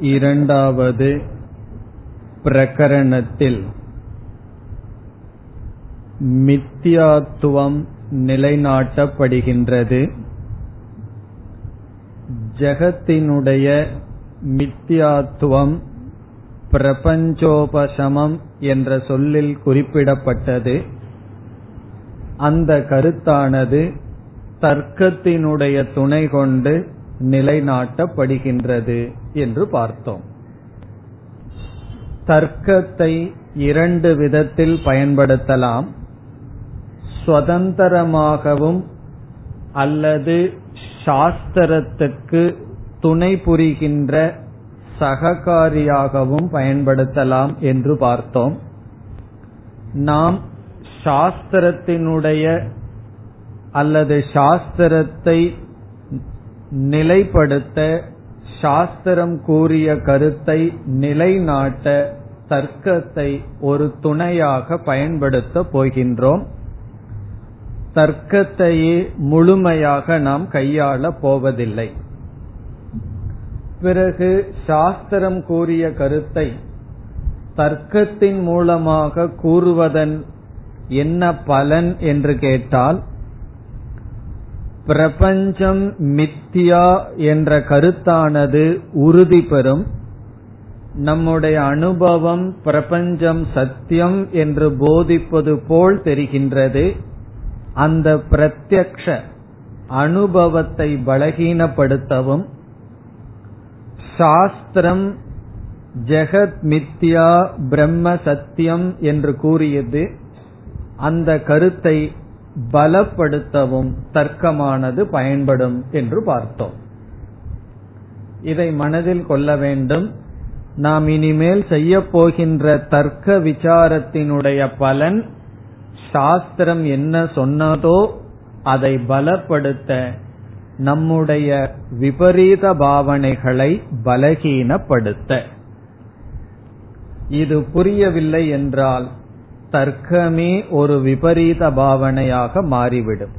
இரண்டாவது பிரகரணத்தில் மித்தியாத்துவம் நிலைநாட்டப்படுகின்றது. ஜகத்தினுடைய மித்தியாத்துவம் பிரபஞ்சோபசமம் என்ற சொல்லில் குறிப்பிடப்பட்டது. அந்த கருத்தானது தர்க்கத்தினுடைய துணை கொண்டு நிலைநாட்டப்படுகின்றது. என்று பார்த்தோம். தர்க்கத்தை இரண்டு விதத்தில் பயன்படுத்தலாம். சுதந்திரமாகவும் அல்லது சாஸ்திரத்துக்கு துணை புரிகின்ற சககாரியாகவும் பயன்படுத்தலாம் என்று பார்த்தோம். நாம் சாஸ்திரத்தினுடைய அல்லது சாஸ்திரத்தை நிலைப்படுத்த சாஸ்திரம் கூறிய கருத்தை நிலைநாட்ட தர்க்கத்தை ஒரு துணையாக பயன்படுத்த போகின்றோம். தர்க்கத்தையே முழுமையாக நாம் கையாள போவதில்லை. பிறகு சாஸ்திரம் கூறிய கருத்தை தர்க்கத்தின் மூலமாக கூறுவதன் என்ன பலன் என்று கேட்டால் பிரபஞ்சம் மித்தியா என்ற கருத்தானது உறுதி பெறும். நம்முடைய அனுபவம் பிரபஞ்சம் சத்தியம் என்று போதிப்பது போல் தெரிகின்றது. அந்த பிரத்யக்ஷ அனுபவத்தை பலகீனப்படுத்தவும் சாஸ்திரம் ஜெகத் மித்யா பிரம்ம சத்தியம் என்று கூறியது அந்த கருத்தை பலப்படுத்தவும் தர்க்கமானது பயன்படும் என்று பார்த்தோம். இதை மனதில் கொள்ள வேண்டும். நாம் இனிமேல் செய்ய போகின்ற தர்க்க விசாரத்தினுடைய பலன் சாஸ்திரம் என்ன சொன்னதோ அதை பலப்படுத்த நம்முடைய விபரீத பாவனைகளை பலகீனப்படுத்த. இது புரியவில்லை என்றால் தர்க்கமே ஒரு விபரீத பாவனையாக மாறிவிடும்.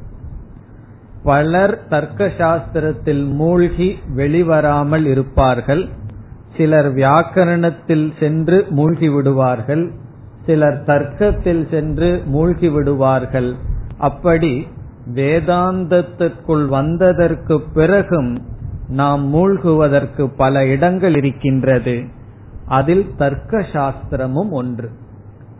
பலர் தர்க்க சாஸ்திரத்தில் மூழ்கி வெளிவராமல் இருப்பார்கள். சிலர் வியாக்கரணத்தில் சென்று மூழ்கி விடுவார்கள். சிலர் தர்க்கத்தில் சென்று மூழ்கி விடுவார்கள். அப்படி வேதாந்தத்திற்குள் வந்ததற்கு பிறகும் நாம் மூழ்குவதற்கு பல இடங்கள் இருக்கின்றது. அதில் தர்க்க சாஸ்திரமும் ஒன்று.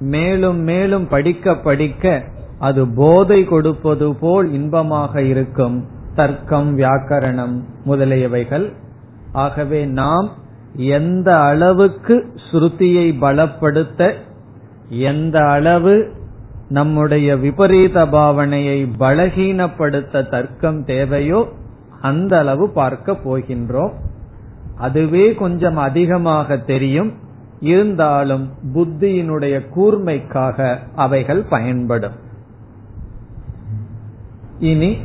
மேலும் மேலும் படிக்க படிக்க அது போதை கொடுப்பது போல் இன்பமாக இருக்கும். தர்க்கம் வியாக்கரணம் முதலியவைகள். ஆகவே நாம் எந்த அளவுக்கு ஸ்ருதியை பலப்படுத்த எந்த அளவு நம்முடைய விபரீத பாவனையை பலகீனப்படுத்த தர்க்கம் தேவையோ அந்த அளவு பார்க்க போகின்றோம். அதுவே கொஞ்சம் அதிகமாக தெரியும். இருந்தாலும் புத்தியினுடைய கூர்மைக்காக அவைகள் பயன்படும். இனி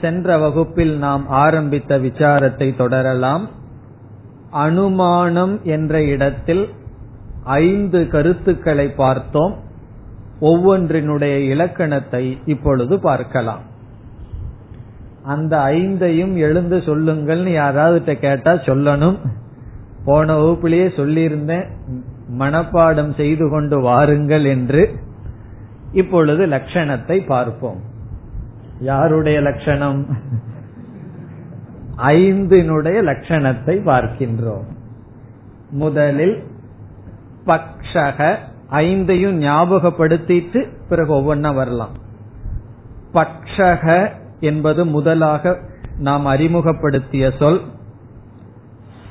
சென்ற வகுப்பில் நாம் ஆரம்பித்த விசாரத்தை தொடரலாம். அனுமானம் என்ற இடத்தில் ஐந்து கருத்துக்களை பார்த்தோம். ஒவ்வொன்றினுடைய இலக்கணத்தை இப்பொழுது பார்க்கலாம். அந்த ஐந்தையும் எழுந்து சொல்லுங்கள்னு யாராவது கேட்டா சொல்லணும். போன வகுப்பிலேயே சொல்லியிருந்தேன் மனப்பாடம் செய்து கொண்டு வாருங்கள் என்று. இப்பொழுது லட்சணத்தை பார்ப்போம். யாருடைய லட்சணம்? ஐந்தினுடைய லட்சணத்தை பார்க்கின்றோம். முதலில் பக்ஷக ஐந்தையும் ஞாபகப்படுத்திட்டு பிறகு ஒவ்வொன்னா வரலாம். பக்ஷக என்பது முதலாக நாம் அறிமுகப்படுத்திய சொல்.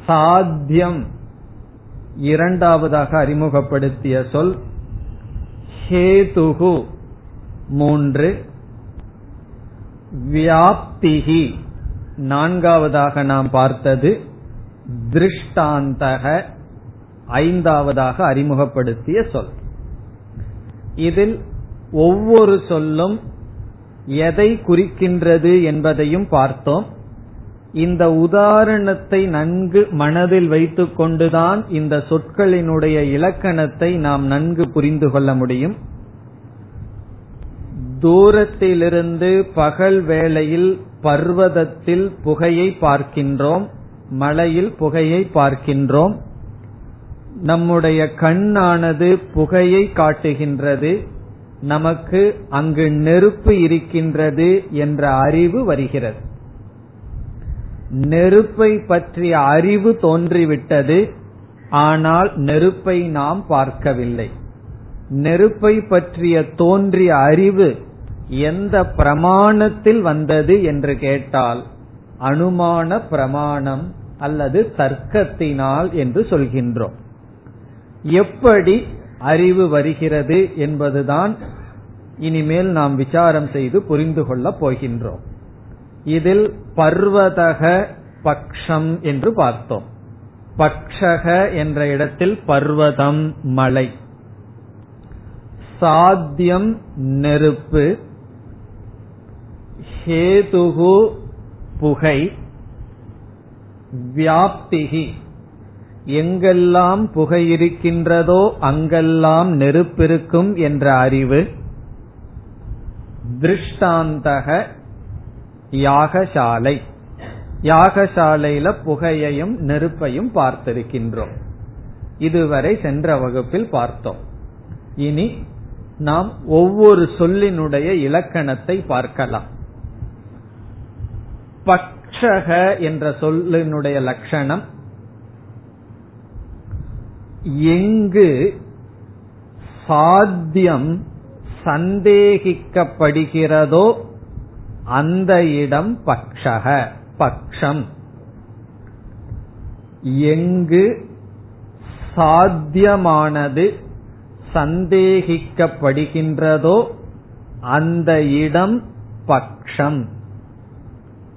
சாத்தியம். இரண்டாவதாக அறிமுகப்படுத்திய சொல் ஹேதுகு. மூன்று வியாப்திகி. நான்காவதாக நாம் பார்த்தது திருஷ்டாந்தக. ஐந்தாவதாக அறிமுகப்படுத்திய சொல். இதில் ஒவ்வொரு சொல்லும் எதை குறிக்கின்றது என்பதையும் பார்த்தோம். இந்த உதாரணத்தை நன்கு மனதில் வைத்துக் கொண்டுதான் இந்த சொற்களினுடைய இலக்கணத்தை நாம் நன்கு புரிந்து கொள்ள முடியும். தூரத்திலிருந்து பகல் வேளையில் பர்வதத்தில் புகையை பார்க்கின்றோம் மலையில் புகையை பார்க்கின்றோம். நம்முடைய கண்ணானது புகையை காட்டுகின்றது. நமக்கு அங்கு நெருப்பு இருக்கின்றது என்ற அறிவு வருகிறது. நெருப்பை பற்றிய அறிவு தோன்றிவிட்டது ஆனால் நெருப்பை நாம் பார்க்கவில்லை. நெருப்பை பற்றிய தோன்றிய அறிவு எந்த பிரமாணத்தில் வந்தது என்று கேட்டால் அனுமான பிரமாணம் அல்லது தர்க்கத்தினால் என்று சொல்கின்றோம். எப்படி அறிவு வருகிறது என்பதுதான் இனிமேல் நாம் விசாரம் செய்து புரிந்து கொள்ளப் போகின்றோம். இதில் பர்வதக பக்ஷம் என்று பார்த்தோம். பக்ஷக என்ற இடத்தில் பர்வதம் மலை. சாத்தியம் நெருப்பு. ஹேதுகு புகை. வியாப்திகி. எங்கெல்லாம் புகை இருக்கின்றதோ அங்கெல்லாம் நெருப்பிருக்கும் என்ற அறிவு. திருஷ்டாந்தக யாகசாலை. யாகசாலையில புகையையும் நெருப்பையும் பார்த்திருக்கின்றோம். இதுவரை சென்ற வகுப்பில் பார்த்தோம். இனி நாம் ஒவ்வொரு சொல்லினுடைய இலக்கணத்தை பார்க்கலாம். பக்ஷக என்ற சொல்லினுடைய லட்சணம் எங்கு சாத்தியம் சந்தேகிக்கப்படுகிறதோ அந்த இடம் பக்ஷக பக்ஷம். எங்கு சாத்தியமானது சந்தேகிக்கப்படுகின்றதோ அந்த இடம் பக்ஷம்.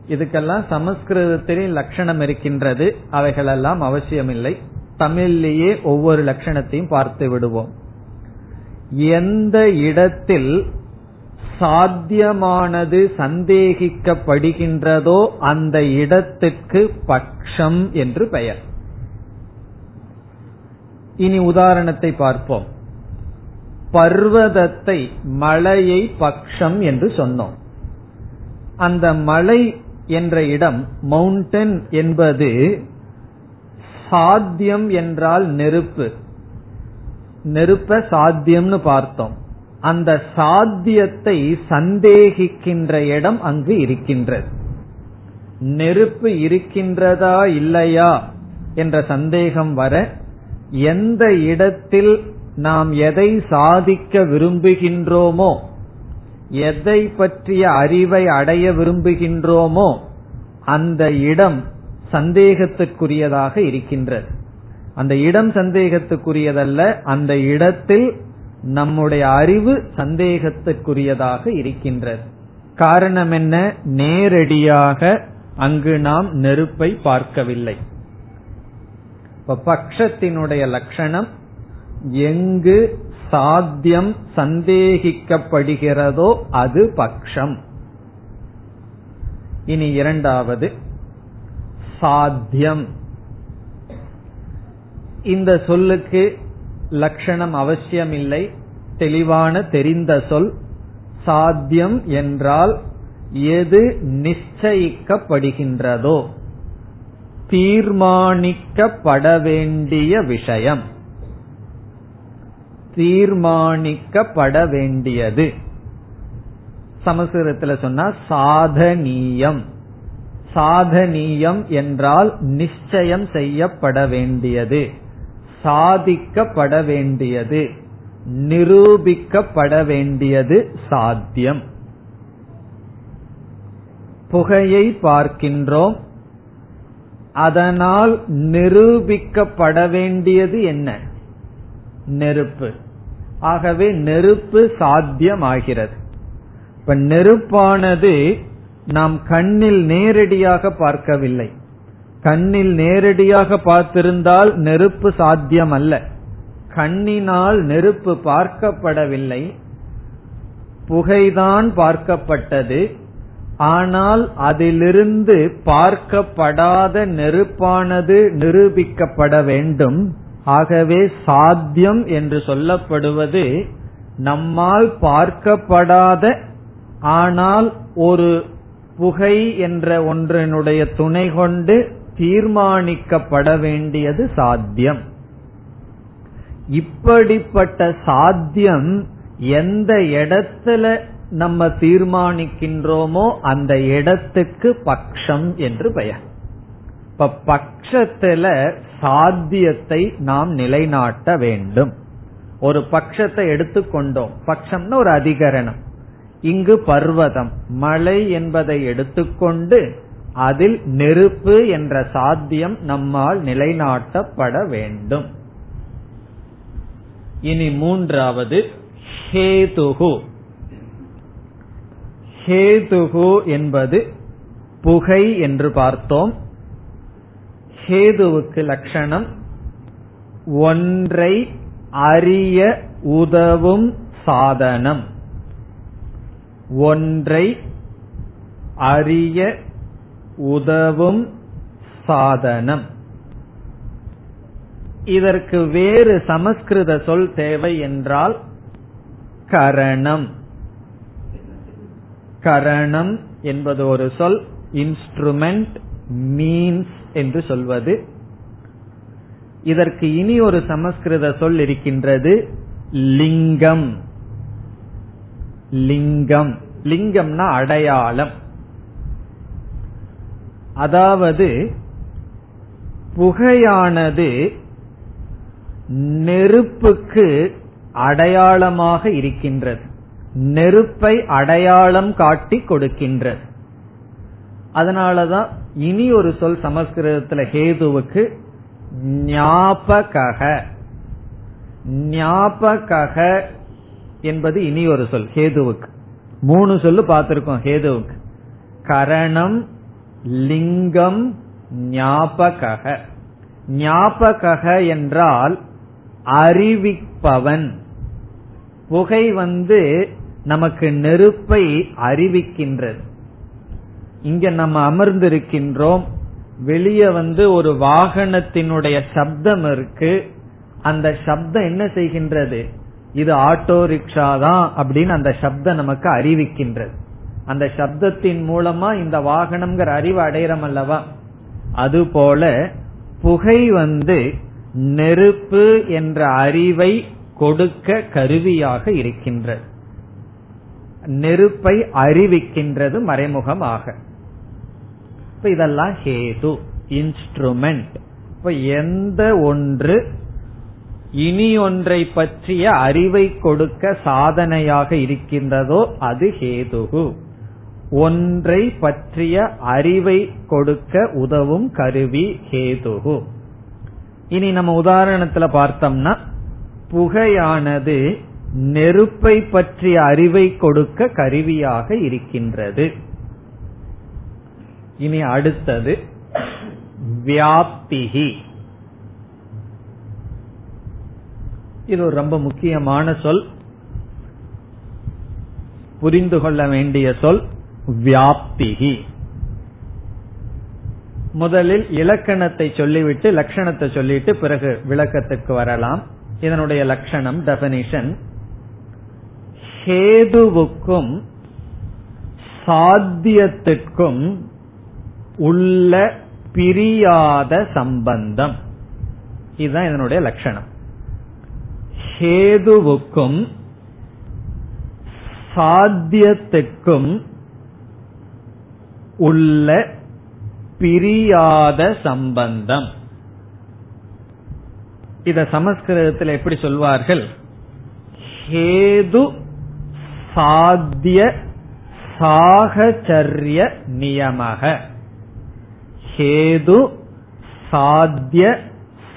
இதுக்கெல்லாம் சமஸ்கிருதத்திலே லட்சணம் இருக்கின்றது. அவைகளெல்லாம் அவசியமில்லை. தமிழிலேயே ஒவ்வொரு லட்சணத்தையும் பார்த்து விடுவோம். எந்த இடத்தில் சாத்தியமானது சந்தேகிக்கப்படுகின்றதோ அந்த இடத்துக்கு பட்சம் என்று பெயர். இனி உதாரணத்தை பார்ப்போம். பர்வதத்தை மலையை பக்ஷம் என்று சொன்னோம். அந்த மலை என்ற இடம் மவுண்டன் என்பது சாத்தியம் என்றால் நெருப்பு. நெருப்ப சாத்தியம்னு பார்த்தோம். அந்த சாத்தியத்தை சந்தேகிக்கின்ற இடம் அங்கு இருக்கின்றது. நெருப்பு இருக்கின்றதா இல்லையா என்ற சந்தேகம் வர எந்த இடத்தில் நாம் எதை சாதிக்க விரும்புகின்றோமோ எதை பற்றிய அறிவை அடைய விரும்புகின்றோமோ அந்த இடம் சந்தேகத்துக்குரியதாக இருக்கின்றது. அந்த இடம் சந்தேகத்துக்குரியதல்ல அந்த இடத்தில் நம்முடைய அறிவு சந்தேகத்துக்குரியதாக இருக்கின்றது. காரணம் என்ன? நேரடியாக அங்கு நாம் நெருப்பை பார்க்கவில்லை. இப்ப பட்சத்தினுடைய லட்சணம் எங்கு சாத்தியம் சந்தேகிக்கப்படுகிறதோ அது பக்ஷம். இனி இரண்டாவது சாத்தியம். இந்த சொல்லுக்கு லட்சணம் அவசியமில்லை. தெளிவான தெரிந்த சொல். சாத்தியம் என்றால் எது நிச்சயிக்கப்படுகின்றதோ. தீர்மானிக்கப்பட வேண்டிய விஷயம். தீர்மானிக்கப்பட வேண்டியது சமஸ்கிருதத்தில் சொன்னா சாதனீயம். சாதனீயம் என்றால் நிச்சயம் செய்யப்பட வேண்டியது சாதிக்கப்பட வேண்டியது நிரூபிக்கப்பட வேண்டியது சாத்தியம். புகையை பார்க்கின்றோம் அதனால் நிரூபிக்கப்பட வேண்டியது என்ன? நெருப்பு. ஆகவே நெருப்பு சாத்தியமாகிறது. இப்ப நெருப்பானது நாம் கண்ணில் நேரடியாக பார்க்கவில்லை. கண்ணில் நேரடியாக பார்த்திருந்தால் நெருப்பு சாத்தியம் அல்ல கண்ணினால் நெருப்பு பார்க்கப்படவில்லை. புகைதான் பார்க்கப்பட்டது. ஆனால் அதிலிருந்து பார்க்கப்படாத நெருப்பானது நிரூபிக்கப்பட வேண்டும். ஆகவே சாத்தியம் என்று சொல்லப்படுவது நம்மால் பார்க்கப்படாத ஆனால் ஒரு புகை என்ற ஒன்றினுடைய துணை கொண்டு தீர்மானிக்கப்பட வேண்டியது சாத்தியம். இப்படிப்பட்ட சாத்தியம் எந்த இடத்துல நம்ம தீர்மானிக்கின்றோமோ அந்த இடத்துக்கு பக்ஷம் என்று பெயர். இப்ப பட்சத்துல சாத்தியத்தை நாம் நிலைநாட்ட வேண்டும். ஒரு பட்சத்தை எடுத்துக்கொண்டோம். பட்சம்னா ஒரு அதிகரணம். இங்கு பர்வதம். மலை என்பதை எடுத்துக்கொண்டு அதில் நெருப்பு என்ற சாத்தியம் நம்மால் நிலைநாட்டப்பட வேண்டும். இனி மூன்றாவது ஹேதுகு. ஹேதுகு என்பது புகை என்று பார்த்தோம். ஹேதுவுக்கு லட்சணம் ஒன்றை அறிய உதவும் சாதனம். ஒன்றை அறிய உதவும் சாதனம். இதற்கு வேறு சமஸ்கிருத சொல் தேவை என்றால் கரணம். கரணம் என்பது ஒரு சொல் இன்ஸ்ட்ருமெண்ட் மீன்ஸ் என்று சொல்வது. இதற்கு இனி ஒரு சமஸ்கிருத சொல் இருக்கின்றது லிங்கம். லிங்கம். லிங்கம்னா அடையாளம். அதாவது புகையானது நெருப்புக்கு அடையாளமாக இருக்கின்றது. நெருப்பை அடையாளம் காட்டி கொடுக்கின்றது. அதனாலதான் இனி ஒரு சொல் சமஸ்கிருதத்துல ஹேதுவுக்கு ஞாபக ஞாபக என்பது இனி ஒரு சொல் ஹேதுவுக்கு. மூணு சொல்லு பார்த்திருக்கோம் ஹேதுவுக்கு. கரணம் லிங்கம் ஞாபக ஞாபக என்றால் அறிவிப்பவன். புகை வந்து நமக்கு நெருப்பை அறிவிக்கின்றது. இங்க நம்ம அமர்ந்திருக்கின்றோம். வெளியே வந்து ஒரு வாகனத்தினுடைய சப்தம் இருக்கு. அந்த சப்தம் என்ன செய்கின்றது? இது ஆட்டோ ரிக்ஷா தான் அப்படின்னு அந்த சப்தம் நமக்கு அறிவிக்கின்றது. அந்த சப்தத்தின் மூலமா இந்த வாகனம்ங்கிற அறிவு அடையிறம் அல்லவா அதுபோல புகை வந்து நெருப்பு என்ற அறிவை கொடுக்க கருவியாக இருக்கின்றது. நெருப்பை அறிவிக்கின்றது மறைமுகமாக. இப்ப இதெல்லாம் ஹேது இன்ஸ்ட்ருமெண்ட். இப்ப எந்த ஒன்று இனி ஒன்றை பற்றிய அறிவை கொடுக்க சாதனையாக இருக்கின்றதோ அது ஹேதுகு. ஒன்றை பற்றிய அறிவை கொடுக்க உதவும் கருவி ஹேதுகு. இனி நம்ம உதாரணத்துல பார்த்தோம்னா புகையானது நெருப்பை பற்றிய அறிவை கொடுக்க கருவியாக இருக்கின்றது. இனி அடுத்தது வியாப்திகி. இது ஒரு ரொம்ப முக்கியமான சொல். புரிந்து கொள்ள வேண்டிய சொல். வியாப்திகி. முதலில் இலக்கணத்தை சொல்லிவிட்டு லட்சணத்தை சொல்லிட்டு பிறகு விளக்கத்துக்கு வரலாம். இதனுடைய லட்சணம் டெபனிஷன் ஹேதுவுக்கும் சாத்தியத்திற்கும் உள்ள பிரியாத சம்பந்தம். இதுதான் இதனுடைய லட்சணம். ஹேதுவுக்கும் சாத்தியத்திற்கும் உள்ள பிரியாத சம்பந்தம். இத சமஸ்கிருதத்தில் எப்படி சொல்வார்கள்? ஹேது சாத்திய சாகச்சரிய நியமக. ஹேது சாத்திய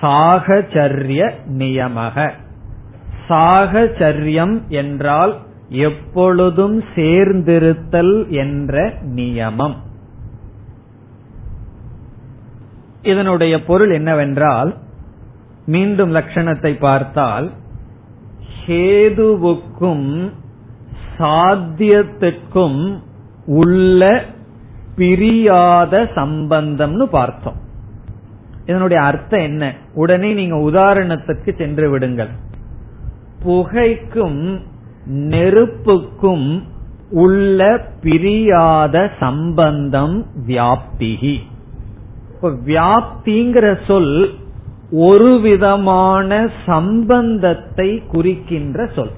சாகச்சரிய நியமக. சாகச்சரியம் என்றால் எப்பொழுதும் சேர்ந்திருத்தல் என்ற நியமம். இதனுடைய பொருள் என்னவென்றால் மீண்டும் லட்சணத்தை பார்த்தால் ஹேதுவுக்கும் சாத்தியத்துக்கும் உள்ள பிரியாத சம்பந்தம்னு பார்த்தோம். இதனுடைய அர்த்தம் என்ன? உடனே நீங்க உதாரணத்துக்கு சென்று விடுங்கள். புகைக்கும் நெருப்புக்கும் உள்ள பிரியாத சம்பந்தம் வியாப்திகி இப்ப வியாப்திங்கிற சொல் ஒரு விதமான சம்பந்தத்தை குறிக்கின்ற சொல்.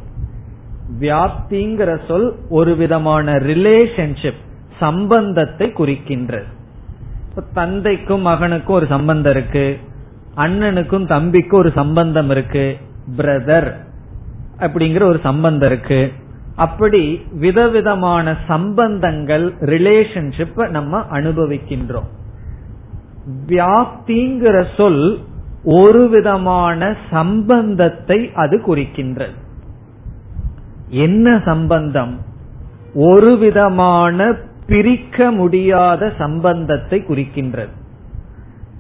வியாப்திங்கிற சொல் ஒரு விதமான ரிலேஷன்ஷிப் சம்பந்தத்தை குறிக்கின்றது. தந்தைக்கும் மகனுக்கும் ஒரு சம்பந்தம் இருக்கு. அண்ணனுக்கும் தம்பிக்கும் ஒரு சம்பந்தம் இருக்கு. பிரதர் அப்படிங்கிற ஒரு சம்பந்தம் இருக்கு. அப்படி விதவிதமான சம்பந்தங்கள் ரிலேஷன்ஷிப் நம்ம அனுபவிக்கின்றோம். வியாப்திங்கிற சொல் ஒரு விதமான சம்பந்தத்தை அது குறிக்கின்றது. என்ன சம்பந்தம்? ஒரு விதமான பிரிக்க முடியாத சம்பந்தத்தை குறிக்கின்றது.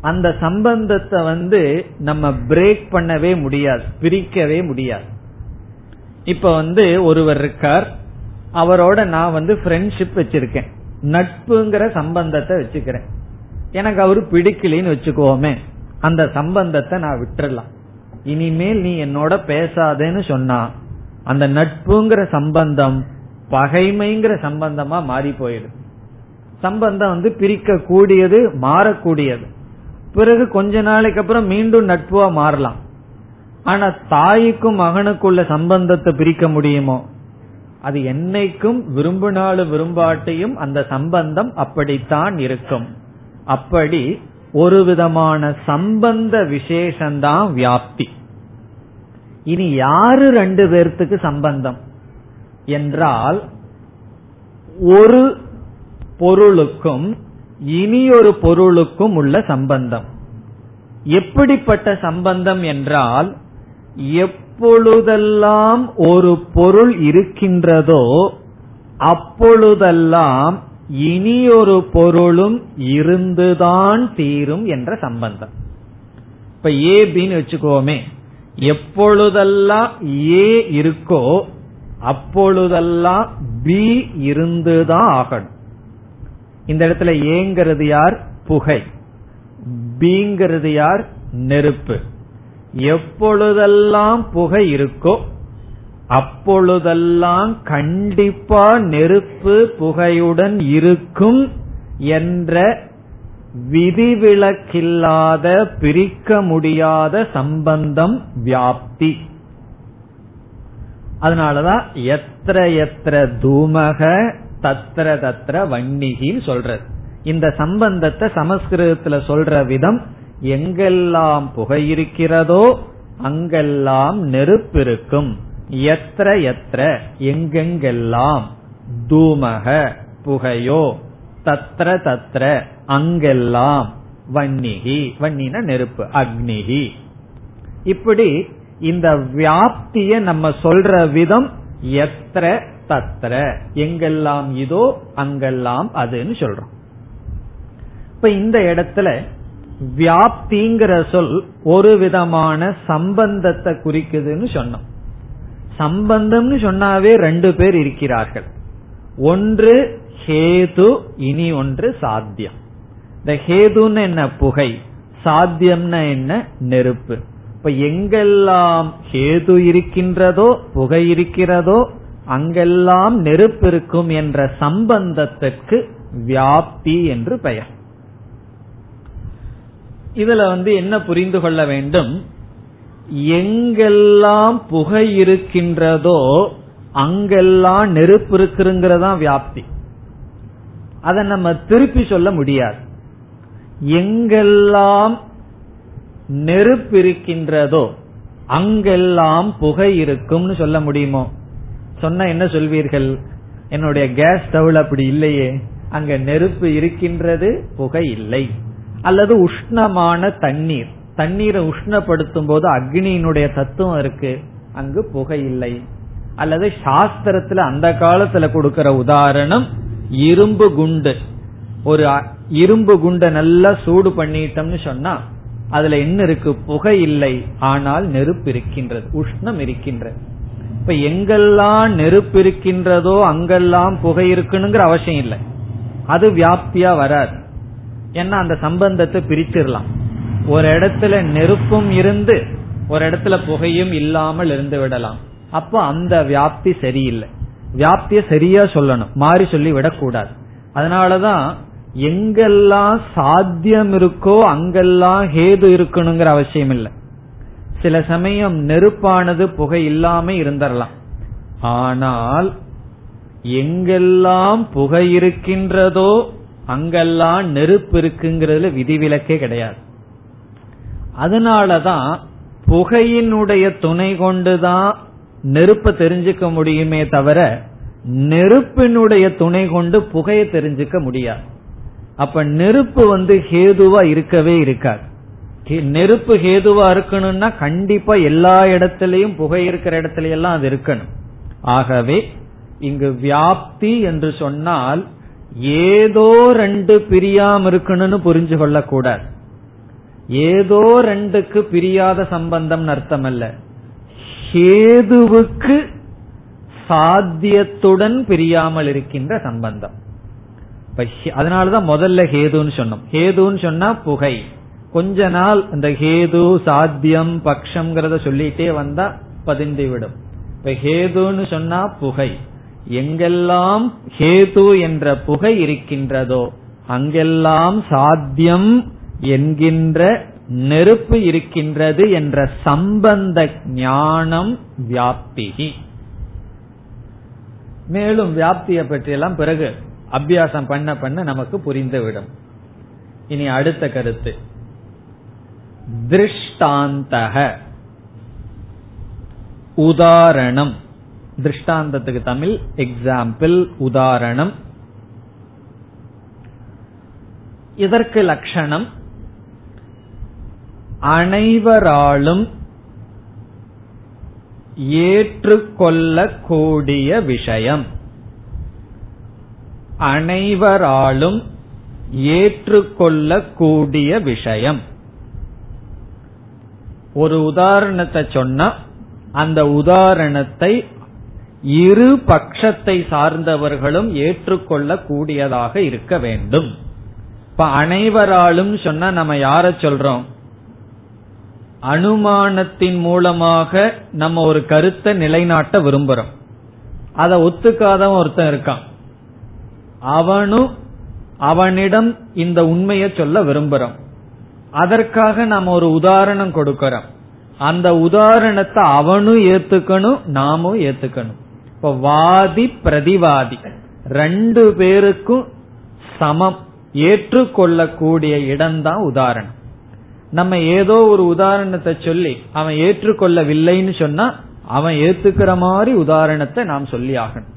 அந்த சம்பந்தத்தை வந்து நம்ம பிரேக் பண்ணவே முடியாது பிரிக்கவே முடியாது. இப்ப வந்து ஒருவர் இருக்கார் அவரோட நான் வந்து ஃப்ரெண்ட்ஷிப் வச்சிருக்கேன் நட்புங்கிற சம்பந்தத்தை வச்சுக்கிறேன். எனக்கு அவரு பிடிக்கலன்னு வச்சுக்கோமே அந்த சம்பந்தத்தை நான் விட்டுறலாம். இனிமேல் நீ என்னோட பேசாதேன்னு சொன்னா அந்த நட்புங்கிற சம்பந்தம் பகைமைங்கிற சம்பந்தமா மாறி போயிடுது சம்பந்தம் வந்து பிரிக்க கூடியது மாறக்கூடியது. பிறகு கொஞ்ச நாளைக்கு அப்புறம் மீண்டும் நட்புவா மாறலாம். ஆனா தாய்க்கும் மகனுக்குள்ள சம்பந்தத்தை பிரிக்க முடியுமோ? அது என்னைக்கும் விரும்பினாலும் விரும்பாட்டையும் அந்த சம்பந்தம் அப்படித்தான் இருக்கும். அப்படி ஒரு விதமான சம்பந்த விசேஷந்தான் வியாப்தி. இனி யாரு ரெண்டு பேர்த்துக்கு சம்பந்தம்? என்றால் ஒரு பொருளுக்கும் இனி ஒரு பொருளுக்கும் உள்ள சம்பந்தம். எப்படிப்பட்ட சம்பந்தம் என்றால் எப்பொழுதெல்லாம் ஒரு பொருள் இருக்கின்றதோ அப்பொழுதெல்லாம் இனி ஒரு பொருளும் இருந்துதான் தீரும் என்ற சம்பந்தம். இப்ப ஏ பின்னு வச்சுக்கோமே. எப்பொழுதெல்லாம் ஏ இருக்கோ அப்பொழுதெல்லாம் பி இருந்துதான் ஆகணும். இந்த இடத்துல ஏங்கிறது யார்? புகை. பிங்கிறது யார்? நெருப்பு. எப்பொழுதெல்லாம் புகை இருக்கோ அப்பொழுதெல்லாம் கண்டிப்பா நெருப்பு புகையுடன் இருக்கும் என்ற விதிவிலக்கில்லாத பிரிக்க முடியாத சம்பந்தம் வியாப்தி. அதனாலதான் எத்திர எத்திர தூமக தத்திர தத்திர வன்னிகின்னு சொல்றது. இந்த சம்பந்தத்தை சமஸ்கிருதத்துல சொல்ற விதம் எங்கெல்லாம் புகை இருக்கிறதோ அங்கெல்லாம் நெருப்பு இருக்கும். எத்திர எத்திர எங்கெங்கெல்லாம்? தூமக புகையோ தத்திர தத்திர அங்கெல்லாம்? வன்னிகி வன்னின நெருப்பு அக்னிகி. இப்படி இந்த வியாப்திய நம்ம சொல்ற விதம் எத்திர தத்திர எங்கெல்லாம் இதோ அங்கெல்லாம் அதுன்னு சொல்றோம். இப்ப இந்த இடத்துல வியாப்திங்கிற சொல் ஒரு விதமான சம்பந்தத்தை குறிக்குதுன்னு சொன்னோம். சம்பந்தம்னு சொன்னாவே ரெண்டு பேர் இருக்கிறார்கள். ஒன்று ஹேது இனி ஒன்று சாத்தியம். இந்த ஹேதுன்னு என்ன? புகை. சாத்தியம்னா என்ன? நெருப்பு. இப்ப எங்கெல்லாம் ஹேது இருக்கின்றதோ புகை இருக்கிறதோ அங்கெல்லாம் நெருப்பு இருக்கும் என்ற சம்பந்தத்திற்கு வியாப்தி என்று பெயர். இதுல வந்து என்ன புரிந்து கொள்ள வேண்டும்? எங்கெல்லாம் புகை இருக்கின்றதோ அங்கெல்லாம் நெருப்பு இருக்குங்கிறதா வியாப்தி. அதை நம்ம திருப்பி சொல்ல முடியாது. எங்கெல்லாம் நெருப்பு இருக்கின்றதோ அங்கெல்லாம் புகை இருக்கும்னு சொல்ல முடியுமோ? சொன்ன என்ன சொல்வீர்கள்? என்னுடைய கேஸ் ஸ்டவ்ல அப்படி இல்லையே. அங்க நெருப்பு இருக்கின்றது புகை இல்லை. அல்லது உஷ்ணமான தண்ணீர். தண்ணீரை உஷ்ணப்படுத்தும் போது அக்னியினுடைய தத்துவம் இருக்கு. அங்கு புகை இல்லை. அல்லது சாஸ்திரத்துல அந்த காலத்துல கொடுக்கிற உதாரணம் இரும்பு குண்டு. ஒரு இரும்பு குண்டை நல்லா சூடு பண்ணிட்டோம்னு சொன்னா அதுல என்ன இருக்கு? புகை இல்லை. ஆனால் நெருப்பு இருக்கின்றது. உஷ்ணம் இருக்கின்றது. இப்ப எங்கெல்லாம் நெருப்பு இருக்கின்றதோ அங்கெல்லாம் புகை இருக்கணுங்கிற அவசியம் இல்லை. அது வியாப்தியா வராது. ஏன்னா அந்த சம்பந்தத்தை பிரிச்சிடலாம். ஒரு இடத்துல நெருப்பும் இருந்து ஒரு இடத்துல புகையும் இல்லாமல் இருந்து விடலாம். அப்போ அந்த வியாப்தி சரியில்லை. வியாப்திய சரியா சொல்லணும். மாறி சொல்லி விடக்கூடாது. அதனாலதான் எங்கெல்லாம் சாத்தியம் இருக்கோ அங்கெல்லாம் ஹேது இருக்கணுங்கிற அவசியம் இல்லை. சில சமயம் நெருப்பானது புகை இல்லாம இருந்தரலாம். ஆனால் எங்கெல்லாம் புகை இருக்கின்றதோ அங்கெல்லாம் நெருப்பு இருக்குங்கிறதுல விதிவிலக்கே கிடையாது. அதனாலதான் புகையினுடைய துணை கொண்டுதான் நெருப்பை தெரிஞ்சுக்க முடியுமே தவிர நெருப்பினுடைய துணை கொண்டு புகையை தெரிஞ்சுக்க முடியாது. அப்ப நெருப்பு வந்து ஹேதுவா இருக்கவே இருக்காது. நெருப்பு ஹேதுவா இருக்கணும்னா கண்டிப்பா எல்லா இடத்திலையும் புகை இருக்கிற இடத்துல எல்லாம் அது இருக்கணும். ஆகவே இங்கு வியாப்தி என்று சொன்னால் ஏதோ ரெண்டு பிரியாம இருக்கணும்னு புரிஞ்சு கொள்ளக்கூடாது. ஏதோ ரெண்டுக்கு பிரியாத சம்பந்தம் அர்த்தம் அல்ல ஹேதுவுக்கு சாத்தியத்துடன் பிரியாமல் இருக்கின்ற சம்பந்தம். அதனாலதான் முதல்ல ஹேதுன்னு சொன்னோம். ஹேதுன்னு சொன்னா புகை. கொஞ்ச நாள் இந்த ஹேது சாத்தியம் பக்ஷம்ங்கிறத சொல்லிட்டே வந்தா பதிந்து விடும். இப்ப ஹேதுன்னு சொன்னா புகை. எங்கெல்லாம் ஹேது என்ற புகை இருக்கின்றதோ அங்கெல்லாம் சாத்தியம் என்கின்ற நெருப்பு இருக்கின்றது என்ற சம்பந்த ஞானம் வியாப்திகி மேலும் வியாப்தியை பற்றியெல்லாம் பிறகு அபியாசம் பண்ண பண்ண நமக்கு புரிந்துவிடும். இனி அடுத்த கருத்து. திருஷ்டாந்தக. உதாரணம். திருஷ்டாந்தத்துக்கு தமிழ் எக்ஸாம்பிள் உதாரணம். இதற்கு லட்சணம். அனைவராலும் ஏற்றுக்கொள்ளக்கூடிய விஷயம். அனைவராலும் ஏற்றுக்கொள்ளக்கூடிய விஷயம். ஒரு உதாரணத்தை சொன்னா அந்த உதாரணத்தை இரு பட்சத்தை சார்ந்தவர்களும் ஏற்றுக்கொள்ள கூடியதாக இருக்க வேண்டும். இப்ப அனைவராலும் சொன்னா நம்ம யார சொல்றோம்? அனுமானத்தின் மூலமாக நம்ம ஒரு கருத்தை நிலைநாட்ட விரும்புறோம். அதை ஒத்துக்காதவன் ஒருத்தன் இருக்கான். அவனும் அவனிடம் இந்த உண்மையை சொல்ல விரும்புறோம். அதற்காக நம்ம ஒரு உதாரணம் கொடுக்கறோம். அந்த உதாரணத்தை அவனும் ஏத்துக்கணும் நாமும் ஏத்துக்கணும். இப்ப வாதி பிரதிவாதி ரெண்டு பேருக்கும் சமம். ஏற்றுக்கொள்ளக்கூடிய இடம்தான் உதாரணம். நம்ம ஏதோ ஒரு உதாரணத்தை சொல்லி அவன் ஏற்றுக்கொள்ளவில்லைன்னு சொன்னா அவன் ஏத்துக்கிற மாதிரி உதாரணத்தை நாம் சொல்லி ஆகணும்.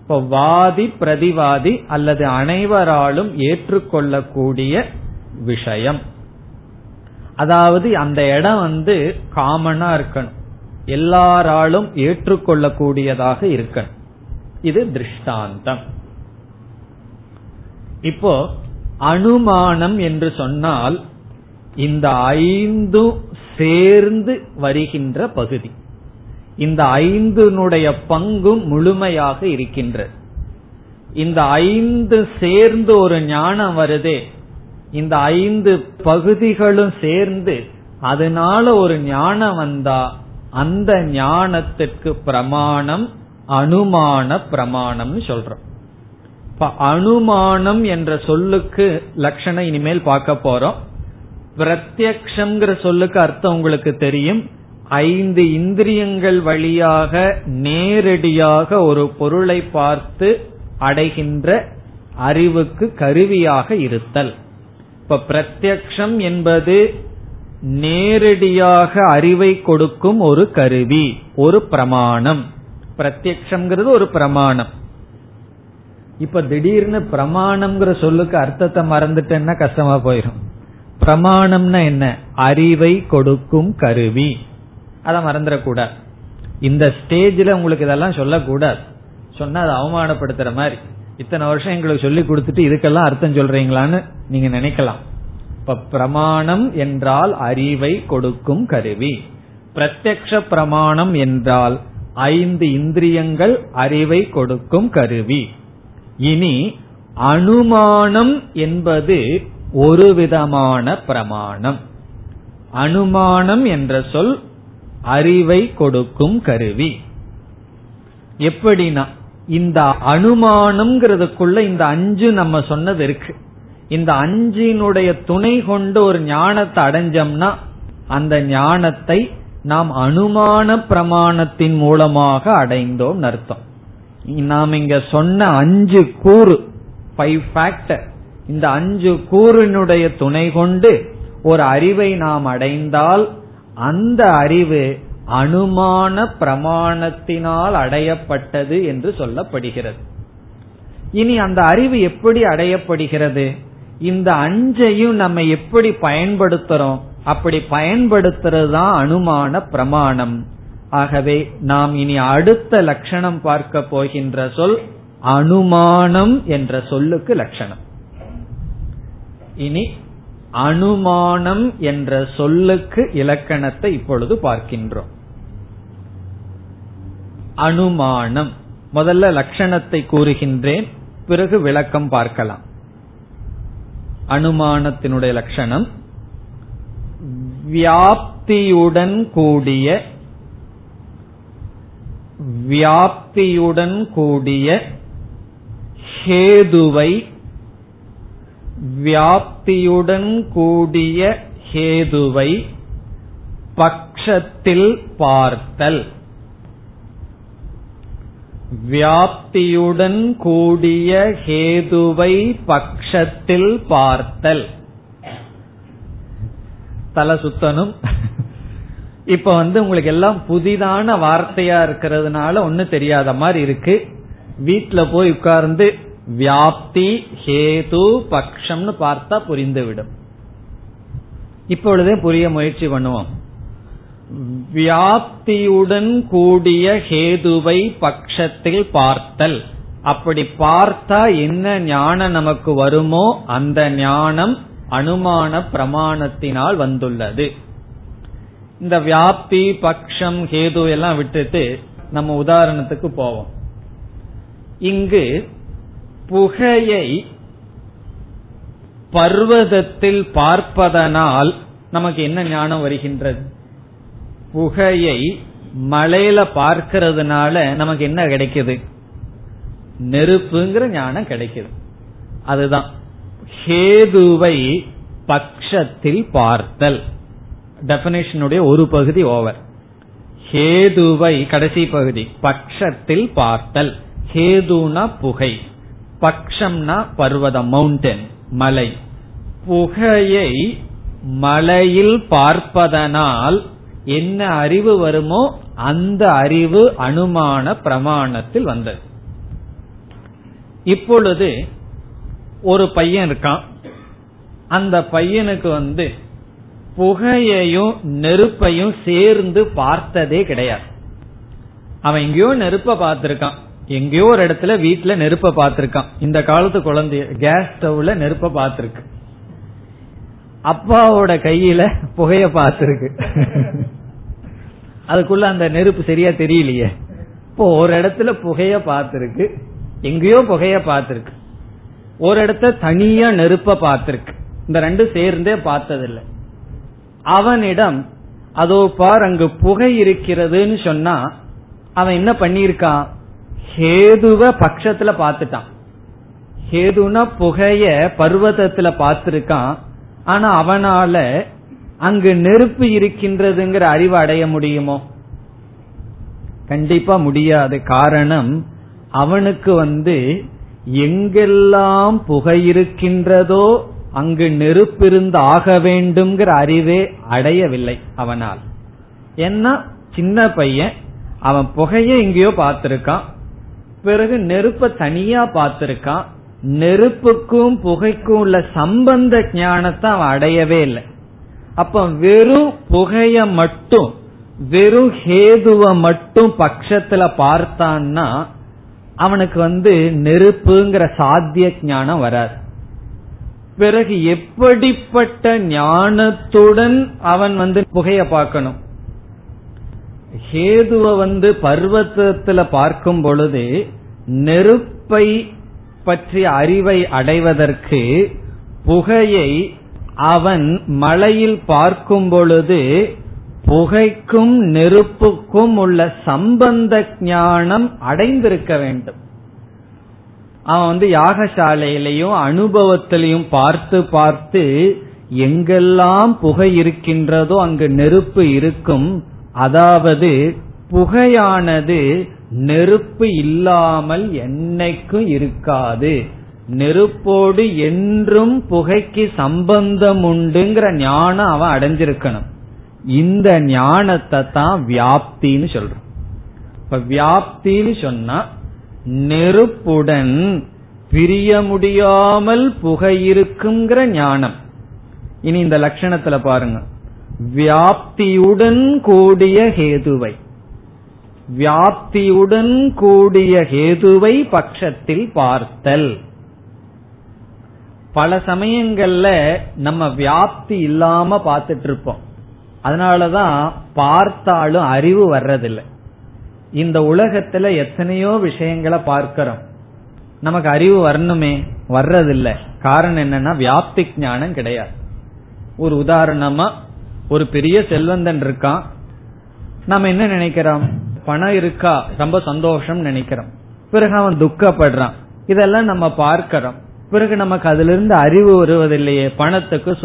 இப்போ வாதி பிரதிவாதி அல்லது அனைவராலும் ஏற்றுக்கொள்ளக்கூடிய விஷயம். அதாவது அந்த இடம் வந்து காமனா இருக்கணும். எல்லாராலும் ஏற்றுக்கொள்ளக்கூடியதாக இருக்கணும். இது திருஷ்டாந்தம். இப்போ அனுமானம் என்று சொன்னால் இந்த ஐந்து சேர்ந்து வருகின்ற பகுதி. இந்த ஐந்தினுடைய பங்கும் முழுமையாக இருக்கின்றது இந்த ஐந்து சேர்ந்து ஒரு ஞானம் வருதே இந்த ஐந்து பகுதிகளும் சேர்ந்து அதனால ஒரு ஞானம் வந்தா அந்த ஞானத்திற்கு பிரமாணம் அனுமான பிரமாணம்னு சொல்றோம். இப்ப அனுமானம் என்ற சொல்லுக்கு லட்சணம் இனிமேல் பார்க்க போறோம். பிரத்யக்ஷங்கிற சொல்லுக்கு அர்த்தம் உங்களுக்கு தெரியும். ஐந்து இந்திரியங்கள் வழியாக நேரடியாக ஒரு பொருளை பார்த்து அடைகின்ற அறிவுக்கு கருவியாக இருத்தல். இப்ப பிரத்யக்ஷம் என்பது நேரடியாக அறிவை கொடுக்கும் ஒரு கருவி ஒரு பிரமாணம். பிரத்யக்ஷங்கிறது ஒரு பிரமாணம். இப்ப திடீர்னு பிரமாணம்ங்கிற சொல்லுக்கு அர்த்தத்தை மறந்துட்டேன்னா கஷ்டமா போயிடும் பிரமாணம்னா என்ன? அறிவை கொடுக்கும் கருவி. அதை மறந்துடக்கூடாது. இந்த ஸ்டேஜ்ல உங்களுக்கு இதெல்லாம் சொல்லக்கூடாது. சொன்னா அது அவமானப்படுத்துற மாதிரி. இத்தனை வருஷம் எங்களுக்கு சொல்லி கொடுத்துட்டு இதுக்கெல்லாம் அர்த்தம் சொல்றீங்களான்னு நீங்க நினைக்கலாம். இப்ப பிரமாணம் என்றால் அறிவை கொடுக்கும் கருவி. பிரத்யக்ஷ பிரமாணம் என்றால் ஐந்து இந்திரியங்கள் அறிவை கொடுக்கும் கருவி. இனி அனுமானம் என்பது ஒரு விதமான பிரமாணம். அனுமானம் என்ற சொல் அறிவை கொடுக்கும் கருவி. எப்படின்னா இந்த அனுமானம்ங்கிறதுக்குள்ள இந்த அஞ்சு நம்ம சொன்னது இருக்கு. இந்த அஞ்சினுடைய துணை கொண்டு ஒரு ஞானத்தை அடைஞ்சோம்னா அந்த ஞானத்தை நாம் அனுமான பிரமாணத்தின் மூலமாக அடைந்தோம் அர்த்தம். நாம் இங்க சொன்ன அஞ்சு கூறு ஃபைவ் ஃபேக்டர் இந்த அஞ்சு கூறினுடைய துணை கொண்டு ஒரு அறிவை நாம் அடைந்தால் அந்த அறிவு அனுமான பிரமாணத்தினால் அடையப்பட்டது என்று சொல்லப்படுகிறது. இனி அந்த அறிவு எப்படி அடையப்படுகிறது? இந்த அஞ்சையும் நம்ம எப்படி பயன்படுத்துறோம்? அப்படி பயன்படுத்துறது தான் அனுமான பிரமாணம். ஆகவே நாம் இனி அடுத்த லட்சணம் பார்க்க போகின்ற சொல் அனுமானம் என்ற சொல்லுக்கு லட்சணம். இனி அனுமானம் என்ற சொல்லுக்கு இலக்கணத்தை இப்பொழுது பார்க்கின்றோம். அனுமானம். முதல்ல லட்சணத்தை கூறுகின்றேன் பிறகு விளக்கம் பார்க்கலாம். அனுமானத்தினுடைய லட்சணம் வியாப்தியுடன் கூடிய வியாப்தியுடன் கூடிய ஹேதுவை வியாப்தியுடன் கூடிய ஹேதுவை பக்ஷத்தில் பார்த்தல். வியாப்தியுடன் கூடிய ஹேதுவை பக்ஷத்தில் பார்த்தல். தலை சுத்தனும் இப்ப வந்து உங்களுக்கு எல்லாம் புதிதான வார்த்தையா இருக்கிறதுனால ஒன்னும் தெரியாத மாதிரி இருக்கு. வீட்டுல போய் உட்கார்ந்து வியாப்தி ஹேது பக்ஷம்னு பார்த்தா புரிந்துவிடும். இப்பொழுதே புரிய முயற்சி பண்ணுவோம். வியாப்தியுடன் கூடிய ஹேதுவை பட்சத்தில் பார்த்தல். அப்படி பார்த்தா என்ன ஞானம் நமக்கு வருமோ அந்த ஞானம் அனுமான பிரமாணத்தினால் வந்துள்ளது. இந்த வியாப்தி பக்ஷம் ஹேது எல்லாம் விட்டுட்டு நம்ம உதாரணத்துக்கு போவோம். இங்கு புகையை பர்வதத்தில் பார்ப்பதனால் நமக்கு என்ன ஞானம் வருகின்றது? புகையை மலையில பார்க்கிறதுனால நமக்கு என்ன கிடைக்குது? நெருப்புங்கிற ஞானம் கிடைக்குது. அதுதான். ஹேதுவை பக்ஷத்தில் பார்த்தல். டெபனேஷனுடைய ஒரு பகுதி ஓவர் ஹேதுவை கடைசி பகுதி பட்சத்தில் பார்த்தல். ஹேதுனா புகை. பக்ஷம்னா பர்வதம் மவுண்டன் மலை. புகையை மலையில் பார்ப்பதனால் என்ன அறிவு வருமோ அந்த அறிவு அனுமான பிரமாணத்தில் வந்தது. இப்பொழுது ஒரு பையன் இருக்கான். அந்த பையனுக்கு வந்து புகையையும் நெருப்பையும் சேர்ந்து பார்த்ததே கிடையாது. அவன் எங்கேயோ நெருப்ப பார்த்திருக்கான். எங்கேயோ ஒரு இடத்துல வீட்டுல நெருப்ப பார்த்திருக்கான். இந்த காலத்து குழந்தைய கேஸ் ஸ்டவ்ல நெருப்ப பார்த்திருக்கு. அப்பாவோட கையில புகைய பார்த்திருக்கு. அதுக்குள்ள அந்த நெருப்பு சரியா தெரியலையே. இப்போ ஒரு இடத்துல புகைய பார்த்திருக்கு. எங்கேயோ புகைய பார்த்திருக்கு. ஒரு இடத்த தனியா நெருப்ப பார்த்திருக்கு. இந்த ரெண்டு சேர்ந்தே பார்த்ததில்லை. அவனிடம் அதோ பார் அங்கு புகை இருக்கிறதுன்னு சொன்னா அவன் என்ன பண்ணிருக்கான் ஹேதுவ பட்சத்துல பார்த்துட்டான். ஹேதுனா புகைய பர்வதத்துல பார்த்திருக்கான். ஆனா அவனால அங்கு நெருப்பு இருக்கின்றதுங்கிற அறிவு அடைய முடியுமோ? கண்டிப்பா முடியாது. காரணம் அவனுக்கு வந்து எங்கெல்லாம் புகை இருக்கின்றதோ அங்கு நெருப்பிருந்து ஆக வேண்டும்ங்கிற அறிவே அடையவில்லை அவனால். ஏன்னா சின்ன பையன் அவன் புகைய எங்கேயோ பார்த்திருக்கான். பிறகு நெருப்ப தனியா பார்த்திருக்கான். நெருப்புக்கும் புகைக்கும் உள்ள சம்பந்த ஞானத்தை அவன் அடையவே இல்லை. அப்ப வெறும் புகைய மட்டும் வெறும் ஹேதுவ மட்டும் பட்சத்துல பார்த்தான்னா அவனுக்கு வந்து நெருப்புங்கிற சாத்திய ஞானம் வராது. பிறகு எப்படிப்பட்ட ஞானத்துடன் அவன் வந்து புகைய பார்க்கணும்? ஹேதுவ வந்து பர்வத்தத்துல பார்க்கும் பொழுது நெருப்பை பற்றிய அறிவை அடைவதற்கு புகையை அவன் மலையில் பார்க்கும் பொழுது புகைக்கும் நெருப்புக்கும் உள்ள சம்பந்த ஞானம் அடைந்திருக்க வேண்டும். அவன் வந்து யாகசாலையிலையும் அனுபவத்திலையும் பார்த்து பார்த்து எங்கெல்லாம் புகை இருக்கின்றதோ அங்கு நெருப்பு இருக்கும் அதாவது புகையானது நெருப்பு இல்லாமல் என்னைக்கும் இருக்காது. நெருப்போடு என்றும் புகைக்கு சம்பந்தம் உண்டுங்கிற ஞானம் அவன் அடைஞ்சிருக்கணும். இந்த ஞானத்தை தான் வியாப்தின்னு சொல்றோம். இப்ப வியாப்தின்னு சொன்னா நெருப்புடன் பிரிய முடியாமல் புகை இருக்குங்கிற ஞானம். இனி இந்த லட்சணத்துல பாருங்க. வியாப்தியுடன் கூடிய ஹேதுவை. வியாப்தியுடன் கூடிய ஹேதுவை பட்சத்தில் பார்த்தல். பல சமயங்கள்ல நம்ம வியாப்தி இல்லாம பார்த்துட்டு இருப்போம் அதனாலதான் பார்த்தாலும் அறிவு வர்றதில்லை. இந்த உலகத்துல எத்தனையோ விஷயங்களை பார்க்கிறோம். நமக்கு அறிவு வரணுமே வர்றதில்லை. காரணம் என்னன்னா வியாப்தி ஞானம் கிடையாது. ஒரு உதாரணமா ஒரு பெரிய செல்வந்தன் இருக்கான் நம்ம என்ன நினைக்கிறோம்? பணம் இருக்கா? ரொம்ப சந்தோஷம் நினைக்கிறோம். பிறகு அவன் துக்கப்படுறான். இதெல்லாம் நம்ம பார்க்கிறோம். பிறகு நமக்கு அதுல இருந்து அறிவு வருவதில்லையே. பணத்துக்கு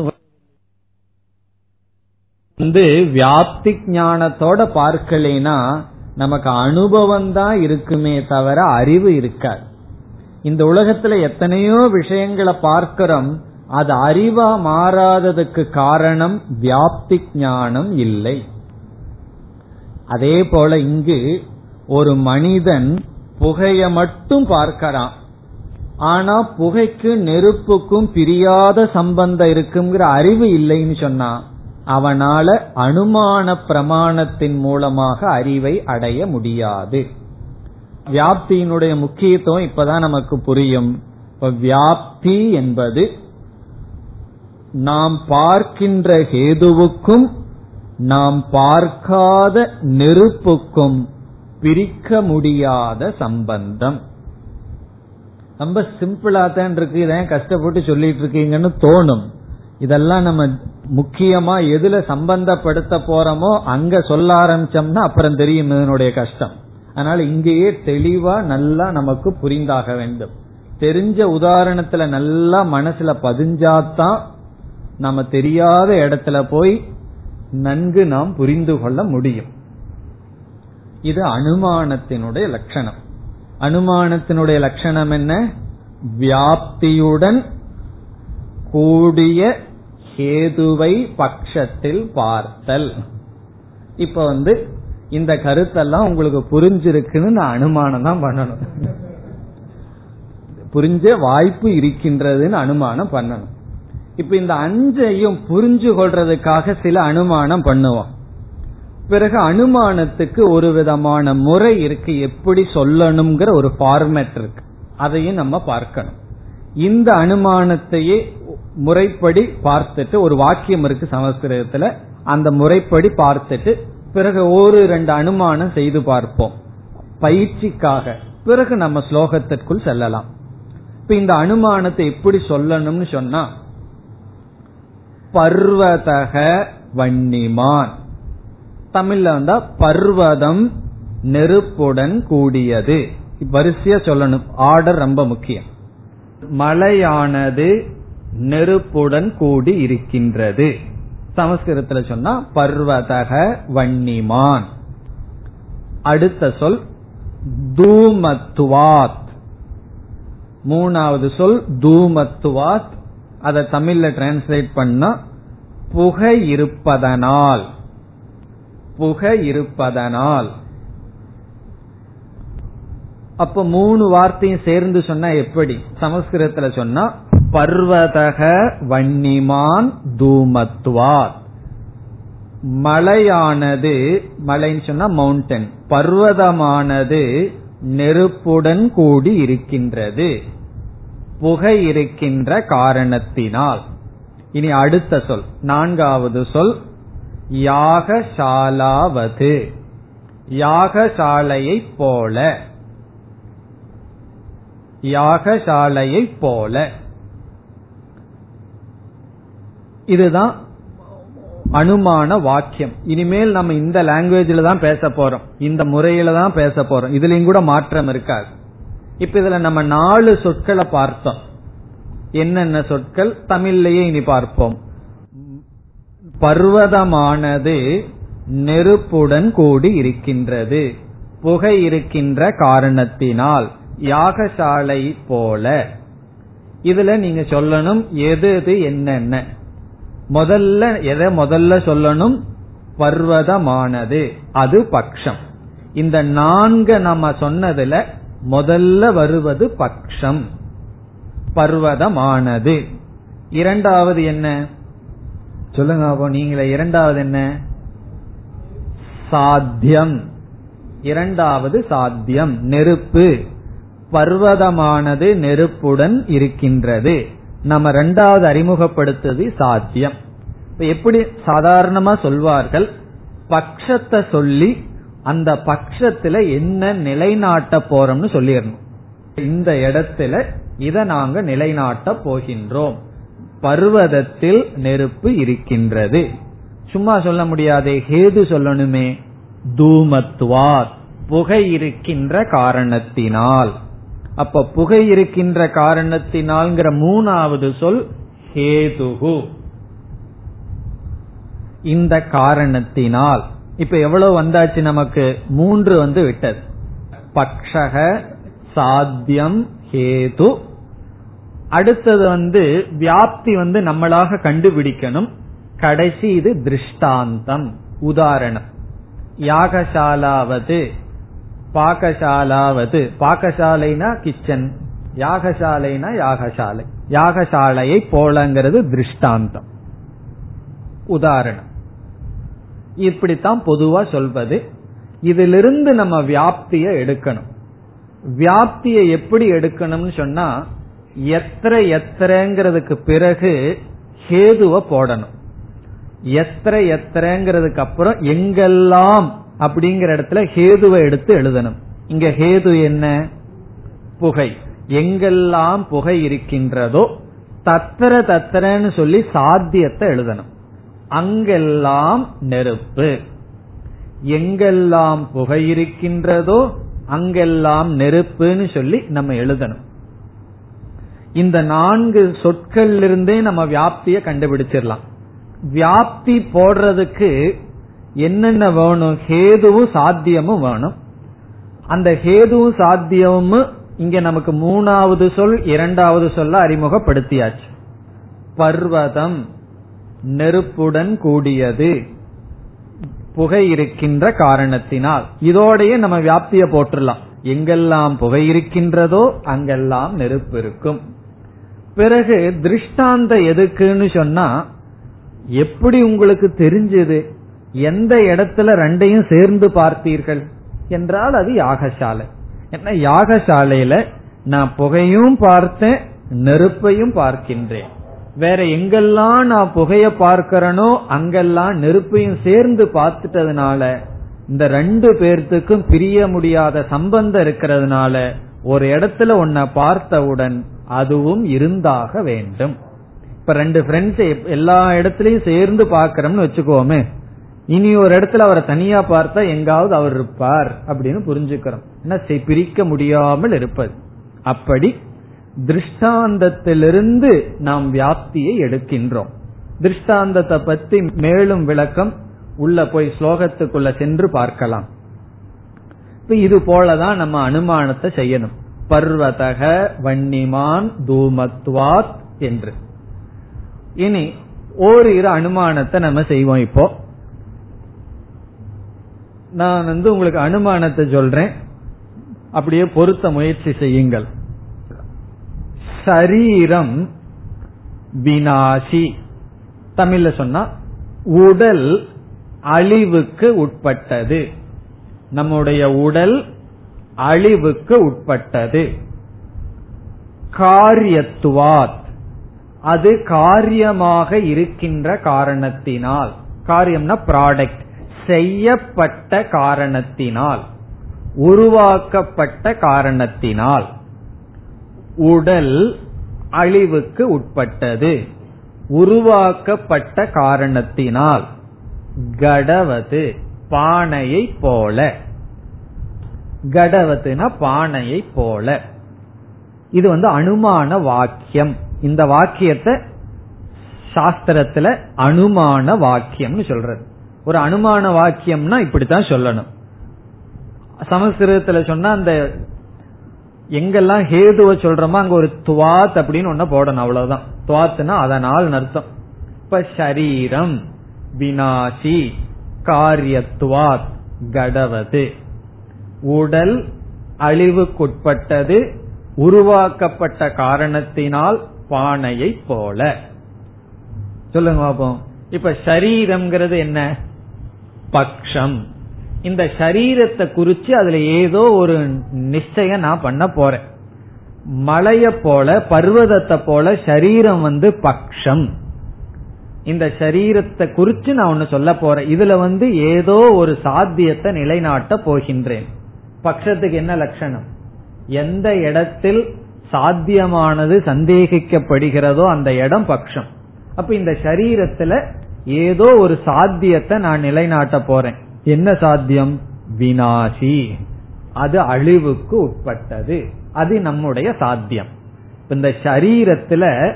வந்து வியாப்தி ஞானத்தோட பார்க்கலைனா நமக்கு அனுபவம் தான் இருக்குமே தவிர அறிவு இருக்காது. இந்த உலகத்துல எத்தனையோ விஷயங்களை பார்க்கிறோம். அது அறிவா மாறாததுக்கு காரணம் வியாப்தி ஞானம் இல்லை. அதே போல இங்கு ஒரு மனிதன் புகைய மட்டும் பார்க்கிறான். ஆனா புகைக்கு நெருப்புக்கும் பிரியாத சம்பந்தம் இருக்குங்கிற அறிவு இல்லைன்னு சொன்னா அவனால அனுமான பிரமாணத்தின் மூலமாக அறிவை அடைய முடியாது. வியாப்தியினுடைய முக்கியத்துவம் இப்பதான் நமக்கு புரியும். வியாப்தி என்பது நாம் பார்க்கின்ற ஹேதுவுக்கும் நாம் பார்க்காத நெருப்புக்கும் பிரிக்க முடியாத சம்பந்தம். ரொம்ப சிம்பிளா தான் இருக்கு. இதான் கஷ்டப்பட்டு சொல்லிட்டு இருக்கீங்கன்னு தோணும். இதெல்லாம் நம்ம முக்கியமா எதுல சம்பந்தப்படுத்த போறோமோ அங்க சொல்ல ஆரம்பிச்சோம்னா அப்புறம் தெரியும் இதனுடைய கஷ்டம். அதனால இங்கேயே தெளிவா நல்லா நமக்கு புரிந்தாக வேண்டும். தெரிஞ்ச உதாரணத்துல நல்லா மனசுல பதிஞ்சாதான் நம்ம தெரியாத இடத்துல போய் நன்கு நாம் புரிந்து கொள்ள முடியும். இது அனுமானத்தினுடைய லட்சணம். அனுமானத்தினுடைய லட்சணம் என்ன? வியாப்தியுடன் கூடிய ஹேதுவை பட்சத்தில் பார்த்தல். இப்ப வந்து இந்த கருத்தெல்லாம் உங்களுக்கு புரிஞ்சிருக்குன்னு நான் அனுமானம் தான் பண்ணணும். புரிஞ்ச வாய்ப்பு இருக்கின்றதுன்னு அனுமானம் பண்ணணும். இப்ப இந்த அஞ்சையும் புரிஞ்சு கொள்றதுக்காக சில அனுமானம் பண்ணுவோம். பிறகு அனுமானத்துக்கு ஒரு விதமான முறை இருக்கு எப்படி சொல்லணுங்கிற ஒரு ஃபார்மேட் இருக்கு. அதையும் நம்ம பார்க்கணும். இந்த அனுமானத்தையே முறைப்படி பார்த்துட்டு ஒரு வாக்கியம் இருக்கு சமஸ்கிருதத்துல அந்த முறைப்படி பார்த்துட்டு பிறகு ஒரு ரெண்டு அனுமானம் செய்து பார்ப்போம். பயிற்சிக்காக. பிறகு நம்ம ஸ்லோகத்திற்குள் செல்லலாம். இப்ப இந்த அனுமானத்தை எப்படி சொல்லணும்னு சொன்னா பர்வதக வன்னிமான். தமிழ்ல வந்தா பர்வதம் நெருப்புடன் கூடியது. வரிசையா சொல்லணும். ஆர்டர் ரொம்ப முக்கியம். மலையானது நெருப்புடன் கூடி இருக்கின்றது. சமஸ்கிருதத்துல சொன்னா பர்வதக வன்னிமான். அடுத்த சொல் தூமத்துவாத். மூணாவது சொல் தூமத்துவாத். அதை தமிழ்ல டிரான்ஸ்லேட் பண்ணா புகை இருப்பதனால். புகை இருப்பதனால். அப்ப மூணு வார்த்தையும் சேர்ந்து சொன்னா எப்படி? சமஸ்கிருதத்துல சொன்னா பர்வதக வன்னிமான் தூமத்வார். மலையானது மலைன்னு சொன்னா மவுண்டன் பர்வதமானது நெருப்புடன் கூடி இருக்கின்றது. புகை இருக்கின்ற காரணத்தினால். இனி அடுத்த சொல். நான்காவது சொல். யாகசாலாவது. யாகசாலையை போல. யாகசாலையை போல. இதுதான் அனுமான வாக்கியம். இனிமேல் நம்ம இந்த லாங்குவேஜ்ல தான் பேச போறோம். இந்த முறையில தான் பேச போறோம். இதுலயும் கூட மாற்றம் இருக்காது. இப்ப இதுல நம்ம நாலு சொற்களை பார்த்தோம். என்னென்ன சொற்கள்? தமிழ்லயே இனி பார்ப்போம். பர்வதமானது நெருப்புடன் கூடி இருக்கின்றது. புகை இருக்கின்ற காரணத்தினால் யாகசாலை போல. இதுல நீங்க சொல்லணும் எது எது என்னென்ன. முதல்ல எதை முதல்ல சொல்லணும்? பர்வதமானது. அது பக்ஷம். இந்த நான்கு நம்ம சொன்னதுல முதல்ல வருவது பக்ஷம். பர்வதமானது. இரண்டாவது என்ன? சொல்லுங்க அப்போ நீங்களே இரண்டாவது என்ன? சாத்தியம். இரண்டாவது சாத்தியம் நெருப்பு. பர்வதமானது நெருப்புடன் இருக்கின்றது. நம்ம ரெண்டாவது அறிமுகப்படுத்துவது சாத்தியம். இப்ப எப்படி சாதாரணமா சொல்வார்கள்? பக்ஷத்தை சொல்லி அந்த பட்சத்துல என்ன நிலைநாட்ட போறோம்னு சொல்லிடணும். இந்த இடத்துல இதை நாங்க நிலைநாட்ட போகின்றோம். பர்வதத்தில் நெருப்பு இருக்கின்றது. சும்மா சொல்ல முடியாதே ஹேது சொல்லணுமே. தூமத்துவார் புகை இருக்கின்ற காரணத்தினால். அப்ப புகை இருக்கின்ற காரணத்தினால்ங்கிற மூணாவது சொல் ஹேதுகு. இந்த காரணத்தினால். இப்ப எவ்வளவு வந்தாச்சு நமக்கு? மூன்று வந்து விட்டது. பக்ஷக சாத்தியம் ஹேது. அடுத்தது வந்து வியாப்தி வந்து நம்மளாக கண்டுபிடிக்கணும். கடைசி இது திருஷ்டாந்தம். உதாரணம். யாகசாலாவது பாகசாலாவது. பாகசாலைனா கிச்சன் யாகசாலைனா யாகசாலை. யாகசாலையை போலங்கிறது திருஷ்டாந்தம். உதாரணம். இப்படித்தான் பொதுவா சொல்வது. இதிலிருந்து நம்ம வியாப்திய எடுக்கணும். வியாப்தியை எப்படி எடுக்கணும்னு சொன்னா எத்திர எத்திரங்கிறதுக்கு பிறகு ஹேதுவ போடணும். எத்திர எத்திரங்கிறதுக்கு அப்புறம் எங்கெல்லாம் அப்படிங்கிற இடத்துல ஹேதுவை எடுத்து எழுதணும். இங்க ஹேது என்ன? புகை. எங்கெல்லாம் புகை இருக்கின்றதோ தத்திர தத்திரன்னு சொல்லி சாத்தியத்தை எழுதணும். அங்கெல்லாம் நெருப்பு. எங்கெல்லாம் புகை இருக்கின்றதோ அங்கெல்லாம் நெருப்புன்னு சொல்லி நம்ம எழுதணும். இந்த நான்கு சொற்களிலிருந்தே நம்ம வியாப்திய கண்டுபிடிச்சிடலாம். வியாப்தி போடுறதுக்கு என்னென்ன வேணும்? ஹேதுவும் சாத்தியமும் வேணும். அந்த ஹேதுவும் சாத்தியமும் இங்க நமக்கு மூணாவது சொல் இரண்டாவது சொல்ல அறிமுகப்படுத்தியாச்சு. பர்வதம். நெருப்புடன் கூடியது. புகை இருக்கின்ற காரணத்தினால். இதோடையே நம்ம வியாப்திய போட்டுடலாம் எங்கெல்லாம் புகை இருக்கின்றதோ அங்கெல்லாம் நெருப்பு இருக்கும். பிறகு திருஷ்டாந்த எதுக்குன்னு சொன்னா எப்படி உங்களுக்கு தெரிஞ்சது? எந்த இடத்துல ரெண்டையும் சேர்ந்து பார்த்தீர்கள்? என்றால் அது யாகசாலை. என்ன யாகசாலையில நான் புகையும் பார்த்தேன் நெருப்பையும் பார்க்கின்றேன். வேற எங்கெல்லாம் நான் புகைய பார்க்கிறனோ அங்கெல்லாம் நெருப்பையும் சேர்ந்து பார்த்துட்டதுனால இந்த ரெண்டு பேர்த்துக்கும் பிரிய முடியாத சம்பந்தம் இருக்கிறதுனால ஒரு இடத்துல உன்னை பார்த்தவுடன் அதுவும் இருந்தாக வேண்டும். இப்ப ரெண்டு ஃப்ரெண்ட்ஸ் எல்லா இடத்துலயும் சேர்ந்து பாக்கிறோம்னு வச்சுக்கோமே. இனி ஒரு இடத்துல அவரை தனியா பார்த்தா எங்காவது அவர் இருப்பார் அப்படின்னு புரிஞ்சுக்கிறோம். ஏன்னா பிரிக்க முடியாமல் இருப்பது. அப்படி திருஷ்டாந்தத்திலிருந்து நாம் வியாப்தியை எடுக்கின்றோம். திருஷ்டாந்தத்தை பத்தி மேலும் விளக்கம் உள்ள போய் ஸ்லோகத்துக்குள்ள சென்று பார்க்கலாம். இப்ப இது போலதான் நம்ம அனுமானத்தை செய்யணும். பர்வதக வன்னிமான் தூமத்வாத் என்று. இனி ஓரிரு அனுமானத்தை நம்ம செய்வோம் இப்போ. நான் வந்து உங்களுக்கு அனுமானத்தை சொல்றேன். அப்படியே பொருத்த முயற்சி செய்யுங்கள். சரீரம் வினாசி. தமிழ்ல சொன்னா உடல் அழிவுக்கு உட்பட்டது. நம்முடைய உடல் அழிவுக்கு உட்பட்டது. காரியத்துவாத். அது காரியமாக இருக்கின்ற காரணத்தினால். காரியம்னா ப்ராடக்ட் செய்யப்பட்ட காரணத்தினால். உருவாக்கப்பட்ட காரணத்தினால். உடல் அழிவுக்கு உட்பட்டது. உருவாக்கப்பட்ட காரணத்தினால் கடவது பானையை போல. கடவதுனா பானையை போல. இது வந்து அனுமான வாக்கியம். இந்த வாக்கியத்தை சாஸ்திரத்துல அனுமான வாக்கியம்னு சொல்றது. ஒரு அனுமான வாக்கியம்னா இப்படித்தான் சொல்லணும். சமஸ்கிருதத்துல சொன்னா அந்த எங்கெல்லாம் ஹேதுவ சொல்றோமோ அங்க ஒரு துவாத் அப்படின்னு ஒன்ன போடணும் அவ்வளவுதான். துவாத்னா அதனால் அர்த்தம். இப்ப ஷரீரம் வினாசி காரியத்துவாத் கடவது. உடல் அழிவுக்குட்பட்டது உருவாக்கப்பட்ட காரணத்தினால் பானையை போல. சொல்லுங்க பாப்போம். இப்ப சரீரம்ங்கிறது என்ன? பக்ஷம். இந்த சரீரத்தை குறிச்சு அதுல ஏதோ ஒரு நிச்சயம் நான் பண்ண போறேன். மலைய போல பர்வதத்தை போல சரீரம் வந்து பக்ஷம். இந்த சரீரத்தை குறிச்சு நான் ஒன்னு சொல்ல போறேன். இதுல வந்து ஏதோ ஒரு சாத்தியத்தை நிலைநாட்ட போகின்றேன். பக்ஷத்துக்கு என்ன லட்சணம்? எந்த இடத்தில் சாத்தியமானது சந்தேகிக்கப்படுகிறதோ அந்த இடம் பக்ஷம். அப்ப இந்த சரீரத்துல ஏதோ ஒரு சாத்தியத்தை நான் நிலைநாட்ட போறேன். என்ன சாத்தியம்? வினாசி. அது அழிவுக்கு உட்பட்டது. அது நம்முடைய சாத்தியம். இந்த சரீரத்துல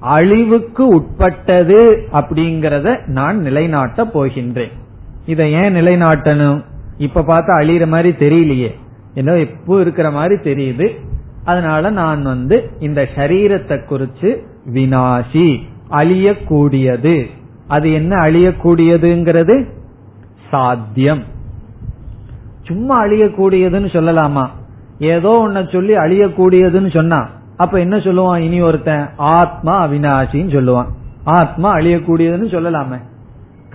அழிவுக்கு உட்பட்டது அப்படிங்கறத நான் நிலைநாட்ட போகின்றேன். இதை ஏன் நிலைநாட்டணும்? இப்ப பார்த்தா அழியிற மாதிரி தெரியலையே. ஏன்னா இப்போ இருக்கிற மாதிரி தெரியுது. அதனால நான் வந்து இந்த சரீரத்தை குறிச்சு வினாசி அழியக்கூடியது. அது என்ன அழியக்கூடியதுங்கிறது? சாத்தியம். சும்மா அழியக்கூடியதுன்னு சொல்லலாமா? ஏதோ ஒன்ன சொல்லி அழியக்கூடியதுன்னு சொன்னா அப்ப என்ன சொல்லுவான்? இனி ஒருத்தன் ஆத்மா அவினாசின்னு சொல்லுவான். ஆத்மா அழியக்கூடியதுன்னு சொல்லலாமே.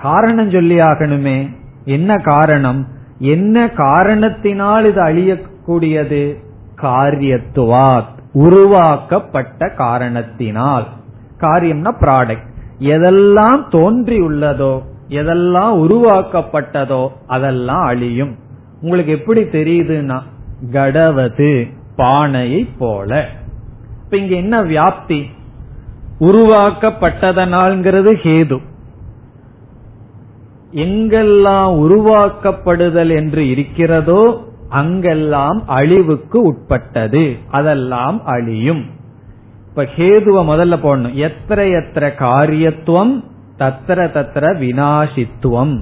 காரணம் சொல்லி ஆகணுமே. என்ன காரணம்? என்ன காரணத்தினால் இது அழியக்கூடியது? காரியத்துவாத் உருவாக்கப்பட்ட காரணத்தினால். காரியம்னா ப்ராடக்ட் எதெல்லாம் தோன்றியுள்ளதோ எதெல்லாம் உருவாக்கப்பட்டதோ அதெல்லாம் அழியும். உங்களுக்கு எப்படி தெரியுதுன்னா கடவது பானையை போல. இப்ப இங்க என்ன வியாப்தி? உருவாக்கப்பட்டதனால்ங்கிறது ஹேது. எங்கெல்லாம் உருவாக்கப்படுதல் என்று இருக்கிறதோ அங்கெல்லாம் அழிவுக்கு உட்பட்டது. அதெல்லாம் அழியும். இப்ப ஹேதுவ முதல்ல போடணும். எத்திர எத்திர காரியத்துவம் தத்திர தத்திர வினாசித்துவம்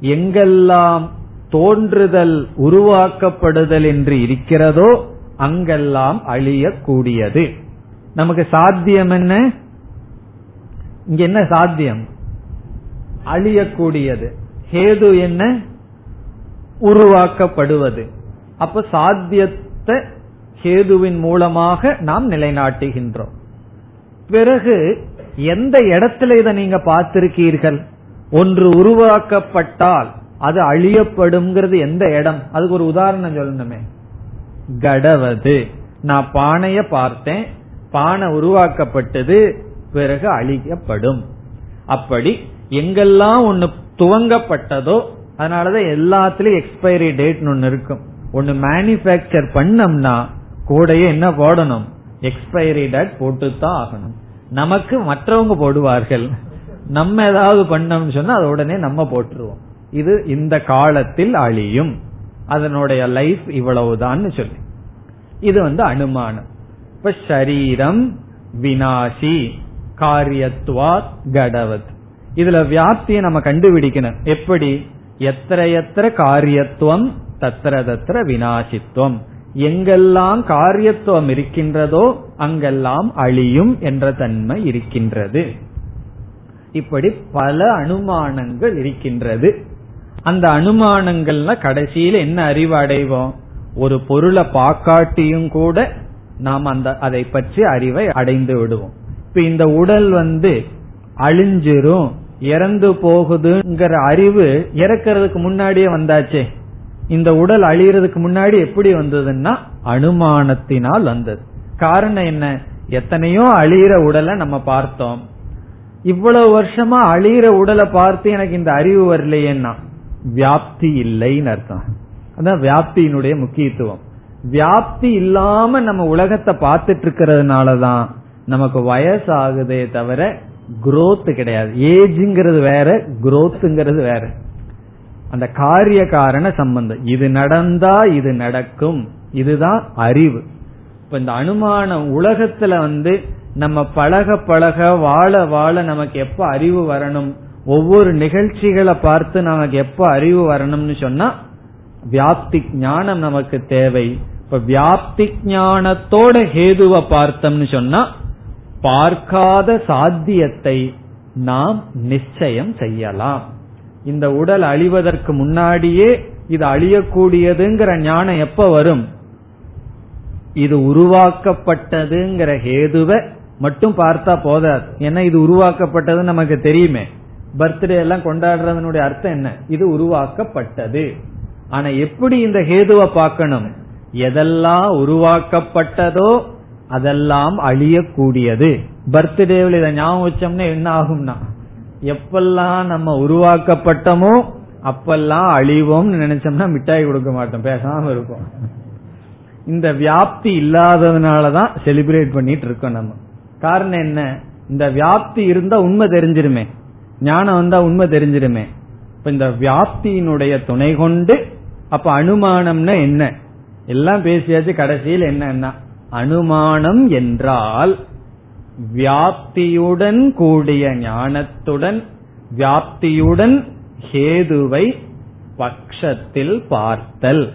எங்கெல்லாம் தோன்றுதல் உருவாக்கப்படுதல் என்று இருக்கிறதோ அங்கெல்லாம் அழியக்கூடியது. நமக்கு சாத்தியம் என்ன? இங்க என்ன சாத்தியம்? அழியக்கூடியது. ஹேது என்ன? உருவாக்கப்படுவது. அப்ப சாத்தியத்தை ஹேதுவின் மூலமாக நாம் நிலைநாட்டுகின்றோம். பிறகு எந்த இடத்துல இதை நீங்க பார்த்திருக்கீர்கள்? ஒன்று உருவாக்கப்பட்டால் அது அழியப்படும்ங்கிறது எந்த இடம்? அதுக்கு ஒரு உதாரணம் சொல்லணுமே. கடவது. நான் பானைய பார்த்தேன். பானை உருவாக்கப்பட்டது பிறகு அழிக்கப்படும். அப்படி எங்கெல்லாம் ஒண்ணு துவங்கப்பட்டதோ அதனாலதான் எல்லாத்துலயும் எக்ஸ்பைரி டேட் ஒன்னு இருக்கும். ஒன்னு மேனுபேக்சர் பண்ணோம்னா கூடயே என்ன போடணும்? எக்ஸ்பைரி டேட் போட்டுத்தான் ஆகணும். நமக்கு மற்றவங்க போடுவார்கள். நம்ம ஏதாவது பண்ணோம்னு சொன்னா அதை உடனே நம்ம போட்டுருவோம். இது இந்த காலத்தில் அழியும். அதனுடைய லைஃப் இவ்வளவுதான் சொல்லி. இது வந்து அனுமானம். இப்ப சரீரம் வினாசி காரியத்துவா கடவத். இதுல வியாப்தியை நம்ம கண்டுபிடிக்கணும். எப்படி? எத்தனை எத்தனை காரியத்துவம் தத்திர தத்திர வினாசித்துவம். எங்கெல்லாம் காரியத்துவம் இருக்கின்றதோ அங்கெல்லாம் அழியும் என்ற தன்மை இருக்கின்றது. இப்படி பல அனுமானங்கள் இருக்கின்றது. அந்த அனுமானங்கள்ல கடைசியில என்ன அறிவு அடைவோம்? ஒரு பொருளை பாக்காட்டியும் கூட நாம் அந்த அதை பற்றி அறிவை அடைந்து விடுவோம். இப்ப இந்த உடல் வந்து அழிஞ்சிரும் இறந்து போகுதுங்கிற அறிவு இறக்கிறதுக்கு முன்னாடியே வந்தாச்சே. இந்த உடல் அழியறதுக்கு முன்னாடி எப்படி வந்ததுன்னா அனுமானத்தினால் வந்தது. காரணம் என்ன? எத்தனையோ அழியிற உடலை நம்ம பார்த்தோம். இவ்வளவு வருஷமா அழியிற உடலை பார்த்து எனக்கு இந்த அறிவு வரலையேன்னா வியாப்தி இல்லைன்னு அர்த்தம். அதான் வியாப்தியினுடைய முக்கியத்துவம். வியாப்தி இல்லாம நம்ம உலகத்தை பார்த்துட்டு இருக்கிறதுனாலதான் நமக்கு வயசாகுதே தவிர குரோத் கிடையாது. ஏஜ்ங்கிறது வேற குரோத்துங்கிறது வேற. அந்த காரிய காரண சம்பந்தம். இது நடந்தா இது நடக்கும். இதுதான் அறிவு. இப்ப இந்த அனுமானம் உலகத்துல வந்து நம்ம பழக பழக வாழ வாழ நமக்கு எப்ப அறிவு வரணும்? ஒவ்வொரு நிகழ்ச்சிகளை பார்த்து நமக்கு எப்ப அறிவு வரணும்னு சொன்னா வியாப்தி ஞானம் நமக்கு தேவை. இப்ப வியாப்தி ஞானத்தோட ஹேதுவை பார்த்தோம்னு சொன்னா பார்க்காத சாத்தியத்தை நாம் நிச்சயம் செய்யலாம். இந்த உடல் அழிவதற்கு முன்னாடியே இது அழியக்கூடியதுங்கிற ஞானம் எப்ப வரும்? இது உருவாக்கப்பட்டதுங்கிற ஹேதுவை மட்டும் பார்த்தா போதாது. ஏன்னா இது உருவாக்கப்பட்டதுன்னு நமக்கு தெரியுமே. பர்த்டே எல்லாம் கொண்டாடுறதனுடைய அர்த்தம் என்ன? இது உருவாக்கப்பட்டது. ஆனா எப்படி இந்த ஹேதுவை பார்க்கணும்? எதெல்லாம் உருவாக்கப்பட்டதோ அதெல்லாம் அழியக்கூடியது. பர்த்டேவில் இதை ஞாபகம் வச்சோம்னா என்ன ஆகும்னா எப்பெல்லாம் நம்ம உருவாக்கப்பட்டமோ அப்பெல்லாம் அழிவோம்னு நினைச்சோம்னா மிட்டாய் கொடுக்க மாட்டோம். பேசாம இருக்கும் இந்த வியாப்தி இல்லாததுனாலதான் செலிப்ரேட் பண்ணிட்டு இருக்கோம் நம்ம. காரணம் என்ன? இந்த வியாப்தி இருந்தா உண்மை தெரிஞ்சிருமே. ஞானம் வந்தா உண்மை தெரிஞ்சிருமே. இப்ப இந்த வியாப்தியினுடைய துணை கொண்டு அப்ப அனுமானம்னா என்ன? எல்லாம் பேசியாச்சு கடைசியில் என்னன்னா அனுமானம் என்றால் வியாப்தியுடன் கூடிய ஞானத்துடன் வியாப்தியுடன் ஹேதுவை பட்சத்தில் பார்த்தல்.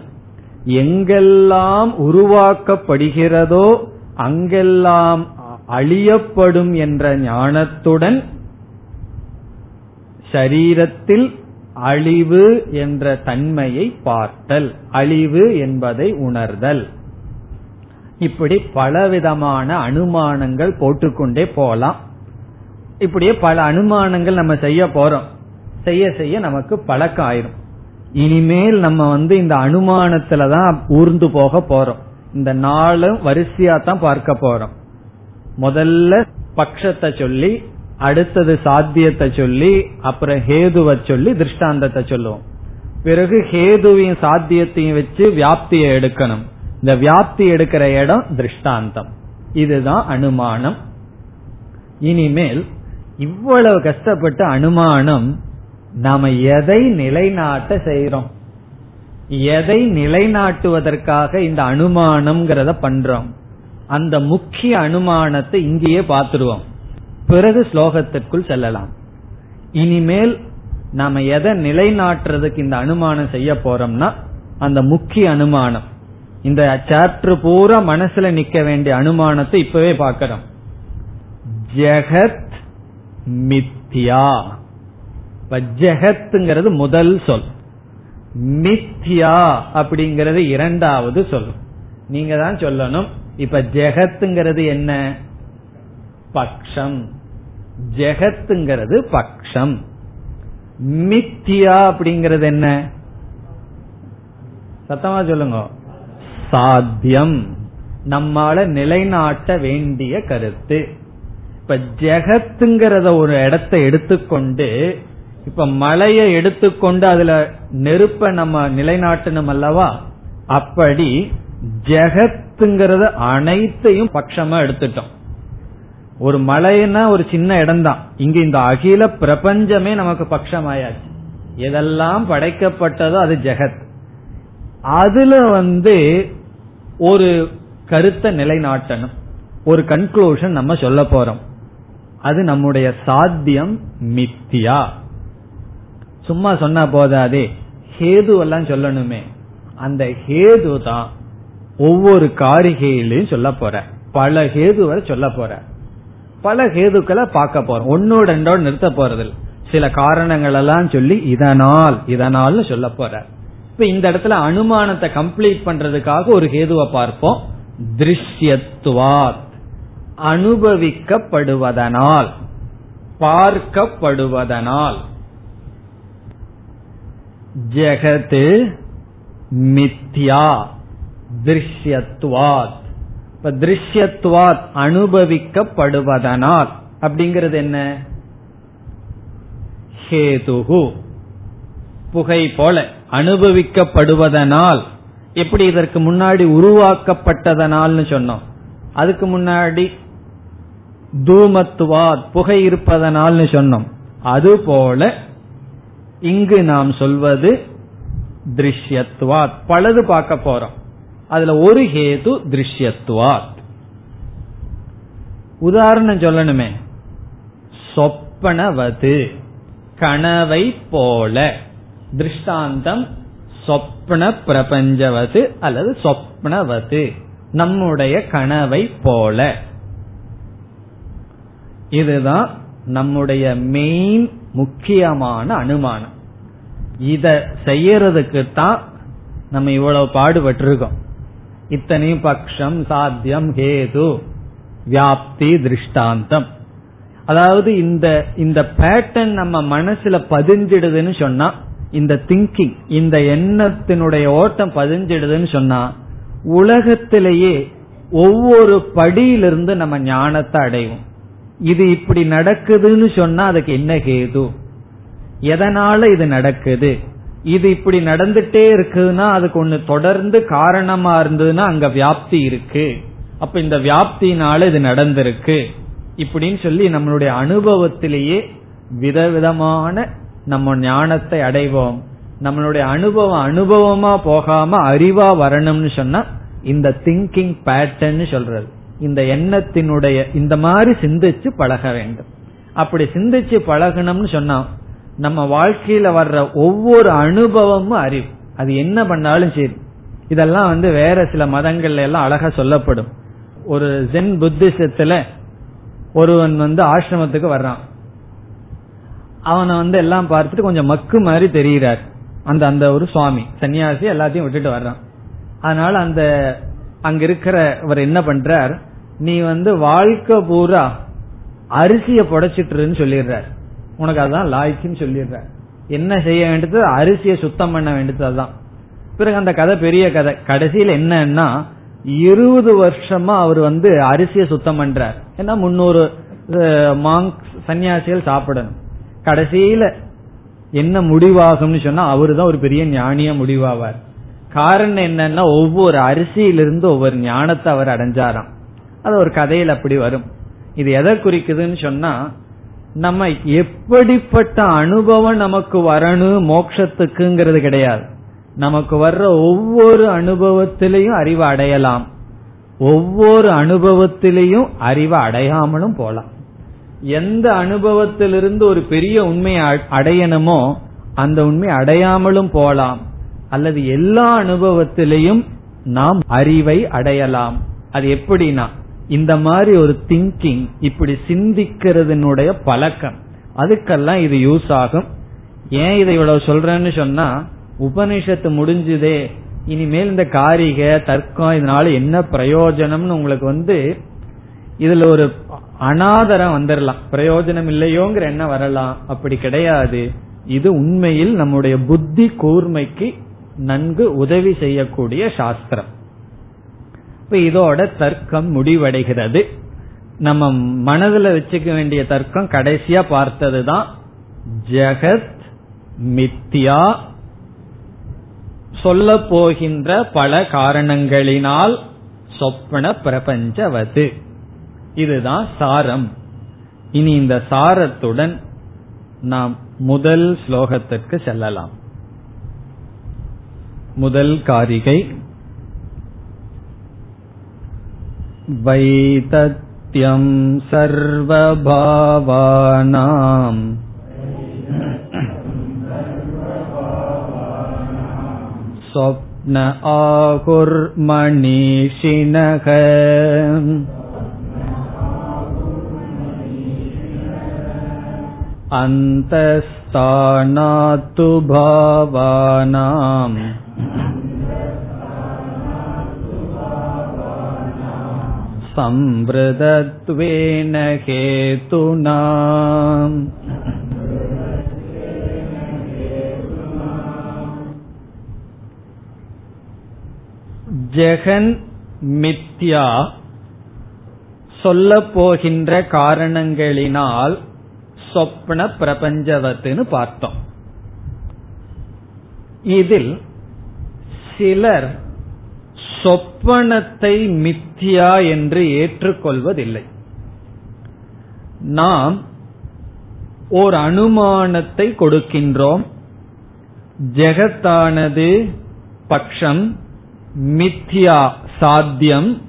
எங்கெல்லாம் உருவாக்கப்படுகிறதோ அங்கெல்லாம் அழியப்படும் என்ற ஞானத்துடன் சரீரத்தில் அழிவு என்ற தன்மையை பார்த்தல். அழிவு என்பதை உணர்தல். இப்படி பலவிதமான அனுமானங்கள் போட்டுக்கொண்டே போலாம் இப்படியே பல அனுமானங்கள் நம்ம செய்ய போறோம். செய்ய செய்ய நமக்கு பழக்கம் ஆயிரும். இனிமேல் நம்ம வந்து இந்த அனுமானத்துல தான் ஊர்ந்து போக போறோம். இந்த நாளும் வரிசையா தான் பார்க்க போறோம். முதல்ல பட்சத்தை சொல்லி அடுத்தது சாத்தியத்தை சொல்லி அப்புறம் ஹேதுவை சொல்லி திருஷ்டாந்தத்தை சொல்லுவோம். பிறகு ஹேதுவையும் சாத்தியத்தையும் வச்சு வியாப்தியை எடுக்கணும். இந்த வியாப்தி எடுக்கிற இடம் திருஷ்டாந்தம். இதுதான் அனுமானம். இனிமேல் இவ்வளவு கஷ்டப்பட்டு அனுமானம் நாம எதை நிலைநாட்ட செய்யறோம் எதை நிலைநாட்டுவதற்காக இந்த அனுமானம்ங்கிறத பண்றோம். அந்த முக்கிய அனுமானத்தை இங்கேயே பார்த்துருவோம் பிறகு ஸ்லோகத்திற்குள் செல்லலாம். இனிமேல் நாம எதை நிலைநாட்டுறதுக்கு இந்த அனுமானம் செய்ய போறோம்னா அந்த முக்கிய அனுமானம். இந்த சாப்டர் பூரா மனசுல நிக்க வேண்டிய அனுமானத்தை இப்பவே பார்க்கிறோம். ஜெகத் மித்யா. ஜெகத்துங்கிறது முதல் சொல். மித்யா அப்படிங்கறது இரண்டாவது சொல். நீங்க தான் சொல்லணும். இப்ப ஜெகத்துங்கிறது என்ன? பக்ஷம். ஜெகத்துங்கிறது பக்ஷம். மித்தியா அப்படிங்கறது என்ன? சத்தமா சொல்லுங்க. சாத்தியம். நம்மால நிலைநாட்ட வேண்டிய கருத்து. இப்ப ஜெகத்துங்கிறத ஒரு இடத்தை எடுத்துக்கொண்டு இப்ப மலையை எடுத்துக்கொண்டு அதுல நெருப்ப நம்ம நிலைநாட்டணும் அல்லவா? அப்படி ஜெகத்துங்கிறத அனைத்தையும் பட்சமா எடுத்துட்டோம். ஒரு மலைன்னா ஒரு சின்ன இடம் தான் இங்க இந்த அகில பிரபஞ்சமே நமக்கு பட்சமாயாச்சு. எதெல்லாம் படைக்கப்பட்டதோ அது ஜெகத். அதுல வந்து ஒரு கருத்தை நிலைநாட்டணும். ஒரு கன்க்ளூஷன் நம்ம சொல்ல போறோம். அது நம்முடைய சாத்தியம் மித்தியா. சும்மா சொன்னா போதாதே. ஹேது எல்லாம் சொல்லணுமே. அந்த ஹேது தான் ஒவ்வொரு காரிகையிலையும் சொல்ல போற. பல ஹேதுவை சொல்ல போற. பல ஹேதுக்களை பார்க்க போறோம். ஒன்னோட ரெண்டோட நிறுத்த போறதில் சில காரணங்கள் எல்லாம் சொல்லி இதனால் இதனால் சொல்ல போற. இப்ப இந்த இடத்துல அனுமானத்தை கம்ப்ளீட் பண்றதுக்காக ஒரு ஹேதுவை பார்ப்போம். திருஷ்யத்துவாத். அனுபவிக்கப்படுவதனால் பார்க்கப்படுவதனால். ஜெகத்து மித்யா திருஷ்யத்துவாத். இப்ப திருஷ்யத்துவாத் அனுபவிக்கப்படுவதனால் அப்படிங்கிறது என்ன? ஹேதுகு. புகை போல அனுபவிக்கப்படுவதனால். எப்படி இதற்கு முன்னாடி உருவாக்கப்பட்டதனால்னு சொன்னோம். அதுக்கு முன்னாடி தூமத்துவாத் புகை இருப்பதனால்னு சொன்னோம். அதுபோல இங்கு நாம் சொல்வது திருஷ்யத்துவாத். பலது பார்க்க போறோம். அதுல ஒரு ஹேது திருஷ்யத்துவாத். உதாரணம் சொல்லணுமே. சொப்பனவது கனவை போல. திருஷ்டாந்தம் சொப்ன பிரபஞ்சவது அல்லது சொப்னவது நம்முடைய கனவை போல. இதுதான் நம்முடைய மெயின் முக்கியமான அனுமானம். இத செய்யறதுக்கு தான் நம்ம இவ்வளவு பாடுபட்டிருக்கோம். இத்தனையும் பக்ஷம் சாத்தியம் ஹேது வியாப்தி திருஷ்டாந்தம். அதாவது இந்த இந்த பேட்டர்ன் நம்ம மனசுல பதிஞ்சிடுதுன்னு சொன்னா இந்த திங்கிங் இந்த எண்ணத்தினுடைய ஓட்டம் பதிஞ்சிடுதுன்னு சொன்னா உலகத்திலேயே ஒவ்வொரு படியிலிருந்து நம்ம ஞானத்தை அடைவோம். இது இப்படி நடக்குதுன்னு சொன்னா அதுக்கு என்ன கேது? எதனால இது நடக்குது? இது இப்படி நடந்துட்டே இருக்குதுன்னா அதுக்கு ஒண்ணு தொடர்ந்து காரணமா இருந்ததுன்னா அங்க வியாப்தி இருக்கு. அப்ப இந்த வியாப்தினால இது நடந்திருக்கு. இப்படின்னு சொல்லி நம்மளுடைய அனுபவத்திலேயே விதவிதமான நம்ம ஞானத்தை அடைவோம். நம்மளுடைய அனுபவம் அனுபவமா போகாம அறிவா வரணும்னு சொன்னா இந்த திங்கிங் பேட்டர்ன் சொல்றது. இந்த எண்ணத்தினுடைய இந்த மாதிரி சிந்திச்சு பழக வேண்டும். அப்படி சிந்திச்சு பழகணும்னு சொன்னா நம்ம வாழ்க்கையில வர்ற ஒவ்வொரு அனுபவமும் அறிவு. அது என்ன பண்ணாலும் சரி. இதெல்லாம் வந்து வேற சில மதங்கள்ல எல்லாம் அழகா சொல்லப்படும். ஒரு ஜென் புத்திசத்துல ஒருவன் வந்து ஆசிரமத்துக்கு வர்றான். அவனை வந்து எல்லாம் பார்த்துட்டு கொஞ்சம் மக்கு மாதிரி தெரிகிறார் அந்த அந்த ஒரு சுவாமி சன்னியாசி எல்லாத்தையும் விட்டுட்டு வர்றான். அதனால அந்த அங்க இருக்கிறவர் என்ன பண்றார்? நீ வந்து வாழ்க்கை பூரா அரிசிய புடைச்சிட்டுருன்னு சொல்லிடுறாரு. உனக்கு அதான் லாய்க்குன்னு சொல்லிடுறாரு. என்ன செய்ய வேண்டியது? அரிசியை சுத்தம் பண்ண வேண்டியது அதுதான். பிறகு அந்த கதை பெரிய கதை. கடைசியில் என்னன்னா இருபது வருஷமா அவர் வந்து அரிசியை சுத்தம் பண்றார். ஏன்னா முன்னூறு மாங்க் சன்னியாசிகள் சாப்பிடணும். கடைசியில என்ன முடிவாகும்னு சொன்னா அவரு தான் ஒரு பெரிய ஞானிய முடிவாவார். காரணம் என்னன்னா ஒவ்வொரு அரிசியிலிருந்து ஒவ்வொரு ஞானத்தை அவர் அடைஞ்சாராம். அது ஒரு கதையில் அப்படி வரும். இது எதை குறிக்குதுன்னு சொன்னா நம்ம எப்படிப்பட்ட அனுபவம் நமக்கு வரணும் மோட்சத்துக்குங்கிறது கிடையாது. நமக்கு வர்ற ஒவ்வொரு அனுபவத்திலையும் அறிவு அடையலாம். ஒவ்வொரு அனுபவத்திலையும் அறிவை அடையாமலும் போலாம். எந்த அனுபவத்திலிருந்து ஒரு பெரிய உண்மையை அடையணுமோ அந்த உண்மை அடையாமலும் போலாம். அல்லது எல்லா அனுபவத்திலையும் நாம் அறிவை அடையலாம். அது எப்படின்னா இந்த மாதிரி ஒரு திங்கிங் இப்படி சிந்திக்கிறதுனுடைய பழக்கம். அதுக்கெல்லாம் இது யூஸ் ஆகும். ஏன் இதை இவ்வளவு சொல்றேன்னு சொன்னா உபனிஷத்து முடிஞ்சுதே. இனிமேல் இந்த காரிக தர்க்கம் இதனால என்ன பிரயோஜனம்னு உங்களுக்கு வந்து இதுல ஒரு அனாதரம் வந்துடலாம் பிரயோஜனம் இல்லையோங்கிற என்ன வரலாம். அப்படி கிடையாது. இது உண்மையில் நம்முடைய புத்தி கூர்மைக்கு நன்கு உதவி செய்யக்கூடிய சாஸ்திரம். இப்ப இதோட தர்க்கம் முடிவடைகிறது. நம்ம மனதில் வச்சுக்க வேண்டிய தர்க்கம் கடைசியா பார்த்ததுதான் ஜெகத் மித்யா சொல்ல போகின்ற பல காரணங்களினால் சொப்பன பிரபஞ்சவது. இதுதான் சாரம். இனி இந்த சாரத்துடன் நாம் முதல் ஸ்லோகத்திற்கு செல்லலாம். முதல் காரிகை वैतत्यम् सर्वभावानाम् स्वप्न आहुर्मणीषिणः अन्तस्तानातु भावानाम् संवृदत्वेन हेतुना ஜெகன் மித்யா சொல்ல போகின்ற காரணங்களினால் சொப்ன பிரபஞ்சவத்துன்னு பார்த்தோம் இதில் சிலர் சொப்பனத்தை மித்தியா என்று ஏற்றுக்கொள்வதில்லை. நாம் ஓர் அனுமானத்தை கொடுக்கின்றோம். ஜெகத்தானது பட்சம் மித்யா சாத்தியம்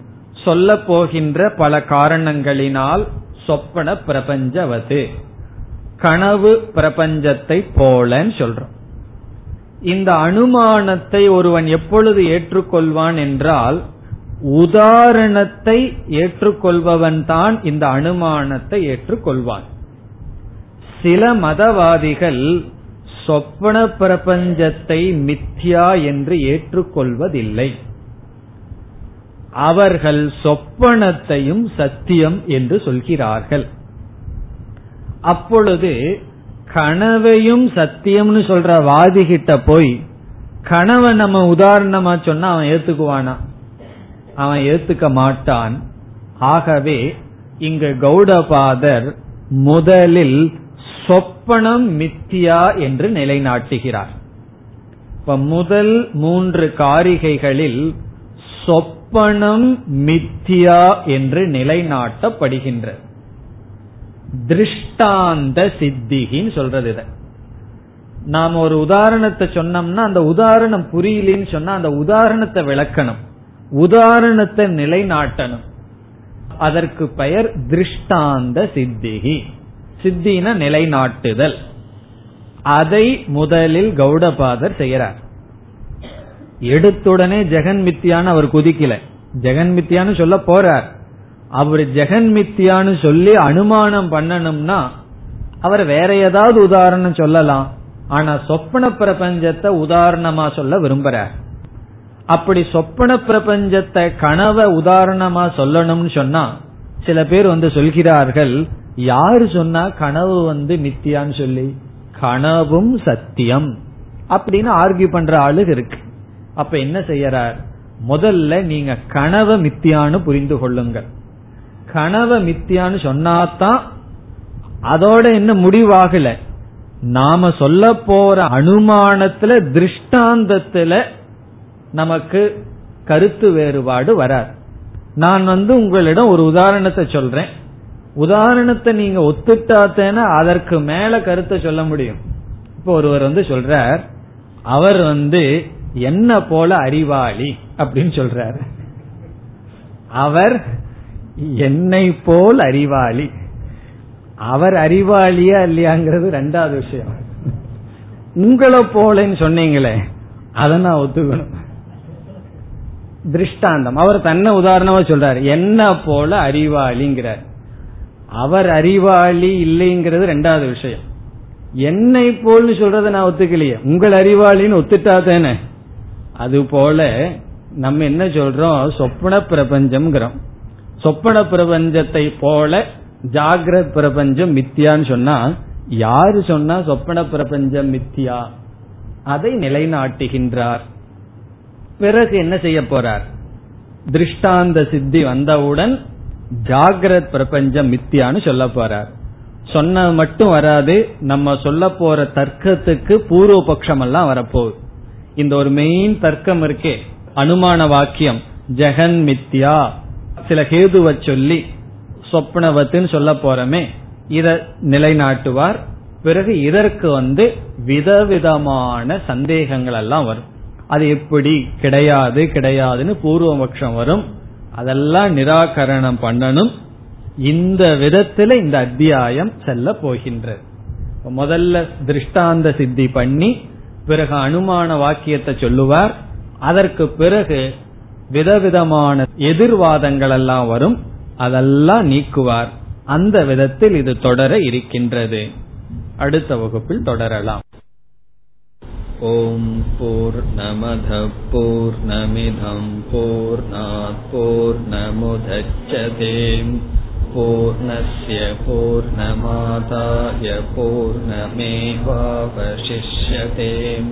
சொல்ல போகின்ற பல காரணங்களினால் சொப்பன பிரபஞ்சவது கனவு பிரபஞ்சத்தை போலன்னு சொல்றோம். இந்த அனுமானத்தை ஒருவன் எப்பொழுது ஏற்றுக்கொள்வான் என்றால் உதாரணத்தை ஏற்றுக்கொள்பவன் தான் இந்த அனுமானத்தை ஏற்றுக்கொள்வான். சில மதவாதிகள் சொப்பன பிரபஞ்சத்தை மித்யா என்று ஏற்றுக்கொள்வதில்லை. அவர்கள் சொப்பனத்தையும் சத்தியம் என்று சொல்கிறார்கள். அப்பொழுது கனவையும் சத்தியம்னு சொல்ற வாதிகிட்ட போய் கனவை நம்ம உதாரணமா சொன்னா அவன் ஏத்துக்குவானா? அவன் ஏத்துக்க மாட்டான். ஆகவே இங்கு கௌடபாதர் முதலில் சொப்பனம் மித்தியா என்று நிலைநாட்டுகிறார். இப்ப முதல் மூன்று காரிகைகளில் சொப்பனம் மித்தியா என்று நிலைநாட்டப்படுகின்றது திருஷ்டாந்த சித்திகின்னு சொல்றது இத. நாம் ஒரு உதாரணத்தை சொன்னோம்னா அந்த உதாரணம் புரியலன்னு சொன்னா அந்த உதாரணத்தை விளக்கணும். உதாரணத்தை நிலைநாட்டணும். அதற்கு பெயர் திருஷ்டாந்த சித்திகி சித்தின நிலைநாட்டுதல். அதை முதலில் கௌடபாதர் செய்யறார் எடுத்துடனே ஜெகன் மித்தியான்னு அவர் குதிக்கல. ஜெகன் மித்தியான்னு சொல்ல போறார். அவர் ஜெகன் மித்தியான்னு சொல்லி அனுமானம் பண்ணணும்னா அவர் வேற ஏதாவது உதாரணம் சொல்லலாம். ஆனா சொப்பன பிரபஞ்சத்தை உதாரணமா சொல்ல விரும்புறார். அப்படி சொப்பன பிரபஞ்சத்தை கனவை உதாரணமா சொல்லணும்னு சொன்னா சில பேர் வந்து சொல்கிறார்கள் யாரு சொன்னா கனவு வந்து மித்தியான்னு சொல்லி? கனவும் சத்தியம். அப்படின்னு ஆர்கியூ பண்ற ஆளு இருக்கு. அப்ப என்ன செய்யறார்? முதல்ல நீங்க கனவை மித்தியான்னு புரிந்து கொள்ளுங்கள். கனவை மித்தியான்னு சொன்னாதான் அதோட என்ன முடிவாகல. நாம சொல்ல போற அனுமானத்துல திருஷ்டாந்தத்துல நமக்கு கருத்து வேறுபாடு வராது. நான் வந்து உங்களிடம் ஒரு உதாரணத்தை சொல்றேன். உதாரணத்தை நீங்க ஒத்துட்டாத்தேன்னா அதற்கு மேல கருத்தை சொல்ல முடியும். இப்போ ஒருவர் வந்து சொல்றார் அவர் வந்து என்ன போல அறிவாளி அப்படின்னு சொல்றாரு. அவர் என்னை போல் அறிவாளி. அவர் அறிவாளியா இல்லையாங்கிறது ரெண்டாவது விஷயம். உங்களை போலன்னு சொன்னீங்களே அதை நான் ஒத்துக்கணும். திருஷ்டாந்தம். அவர் தன்னை உதாரணமா சொல்றாரு. என்ன போல அறிவாளிங்கிறார். அவர் அறிவாளி இல்லைங்கிறது ரெண்டாவது விஷயம். என்னை போல்னு சொல்றதை நான் ஒத்துக்கலையே. உங்கள் அறிவாளின்னு ஒத்துட்டா தானே? அது போல நம்ம என்ன சொல்றோம்? சொப்ன பிரபஞ்சம்ங்கிறோம். சொப்பன பிரபஞ்சத்தை போல ஜாகிரத் பிரபஞ்சம் மித்தியான்னு சொன்னா யாரு சொன்னா சொப்பன பிரபஞ்சம் மித்தியா? அதை நிலைநாட்டுகின்றார். பிறகு என்ன செய்ய போறார்? திருஷ்டாந்த சித்தி வந்தவுடன் ஜாகிரத் பிரபஞ்சம் மித்தியான்னு சொல்ல போறார். சொன்ன மட்டும் வராது நம்ம சொல்ல போற தர்க்கத்துக்கு பூர்வ பட்சம் எல்லாம் வரப்போகுது. இந்த ஒரு மெயின் தர்க்கம் இருக்கே அனுமான வாக்கியம் ஜெகன் மித்யா சில ஹேதுவை சொல்லி சொப்னவத்துன்னு சொல்ல போறமே இத நிலைநாட்டுவார். பிறகு இதற்கு வந்து விதவிதமான சந்தேகங்கள் எல்லாம் வரும். அது எப்படி? கிடையாது கிடையாதுன்னு பூர்வபக்ஷம் வரும். அதெல்லாம் நிராகரணம் பண்ணணும். இந்த விதத்துல இந்த அத்தியாயம் செல்ல போகின்றது. முதல்ல திருஷ்டாந்த சித்தி பண்ணி பிறகு அனுமான வாக்கியத்தை சொல்லுவார். அதற்கு பிறகு விதவிதமான எதிர்வாதங்கள் எல்லாம் வரும் அதெல்லாம் நீக்குவார். அந்த விதத்தில் இது தொடர இருக்கின்றது. அடுத்த வகுப்பில் தொடரலாம். ஓம் போர் நமத போர் நமிதம் போர் போர் நமுதச்சதேம் பூர்ணய பூர்ணமாதாய பூர்ணமேவாவசிஷ்யதேம்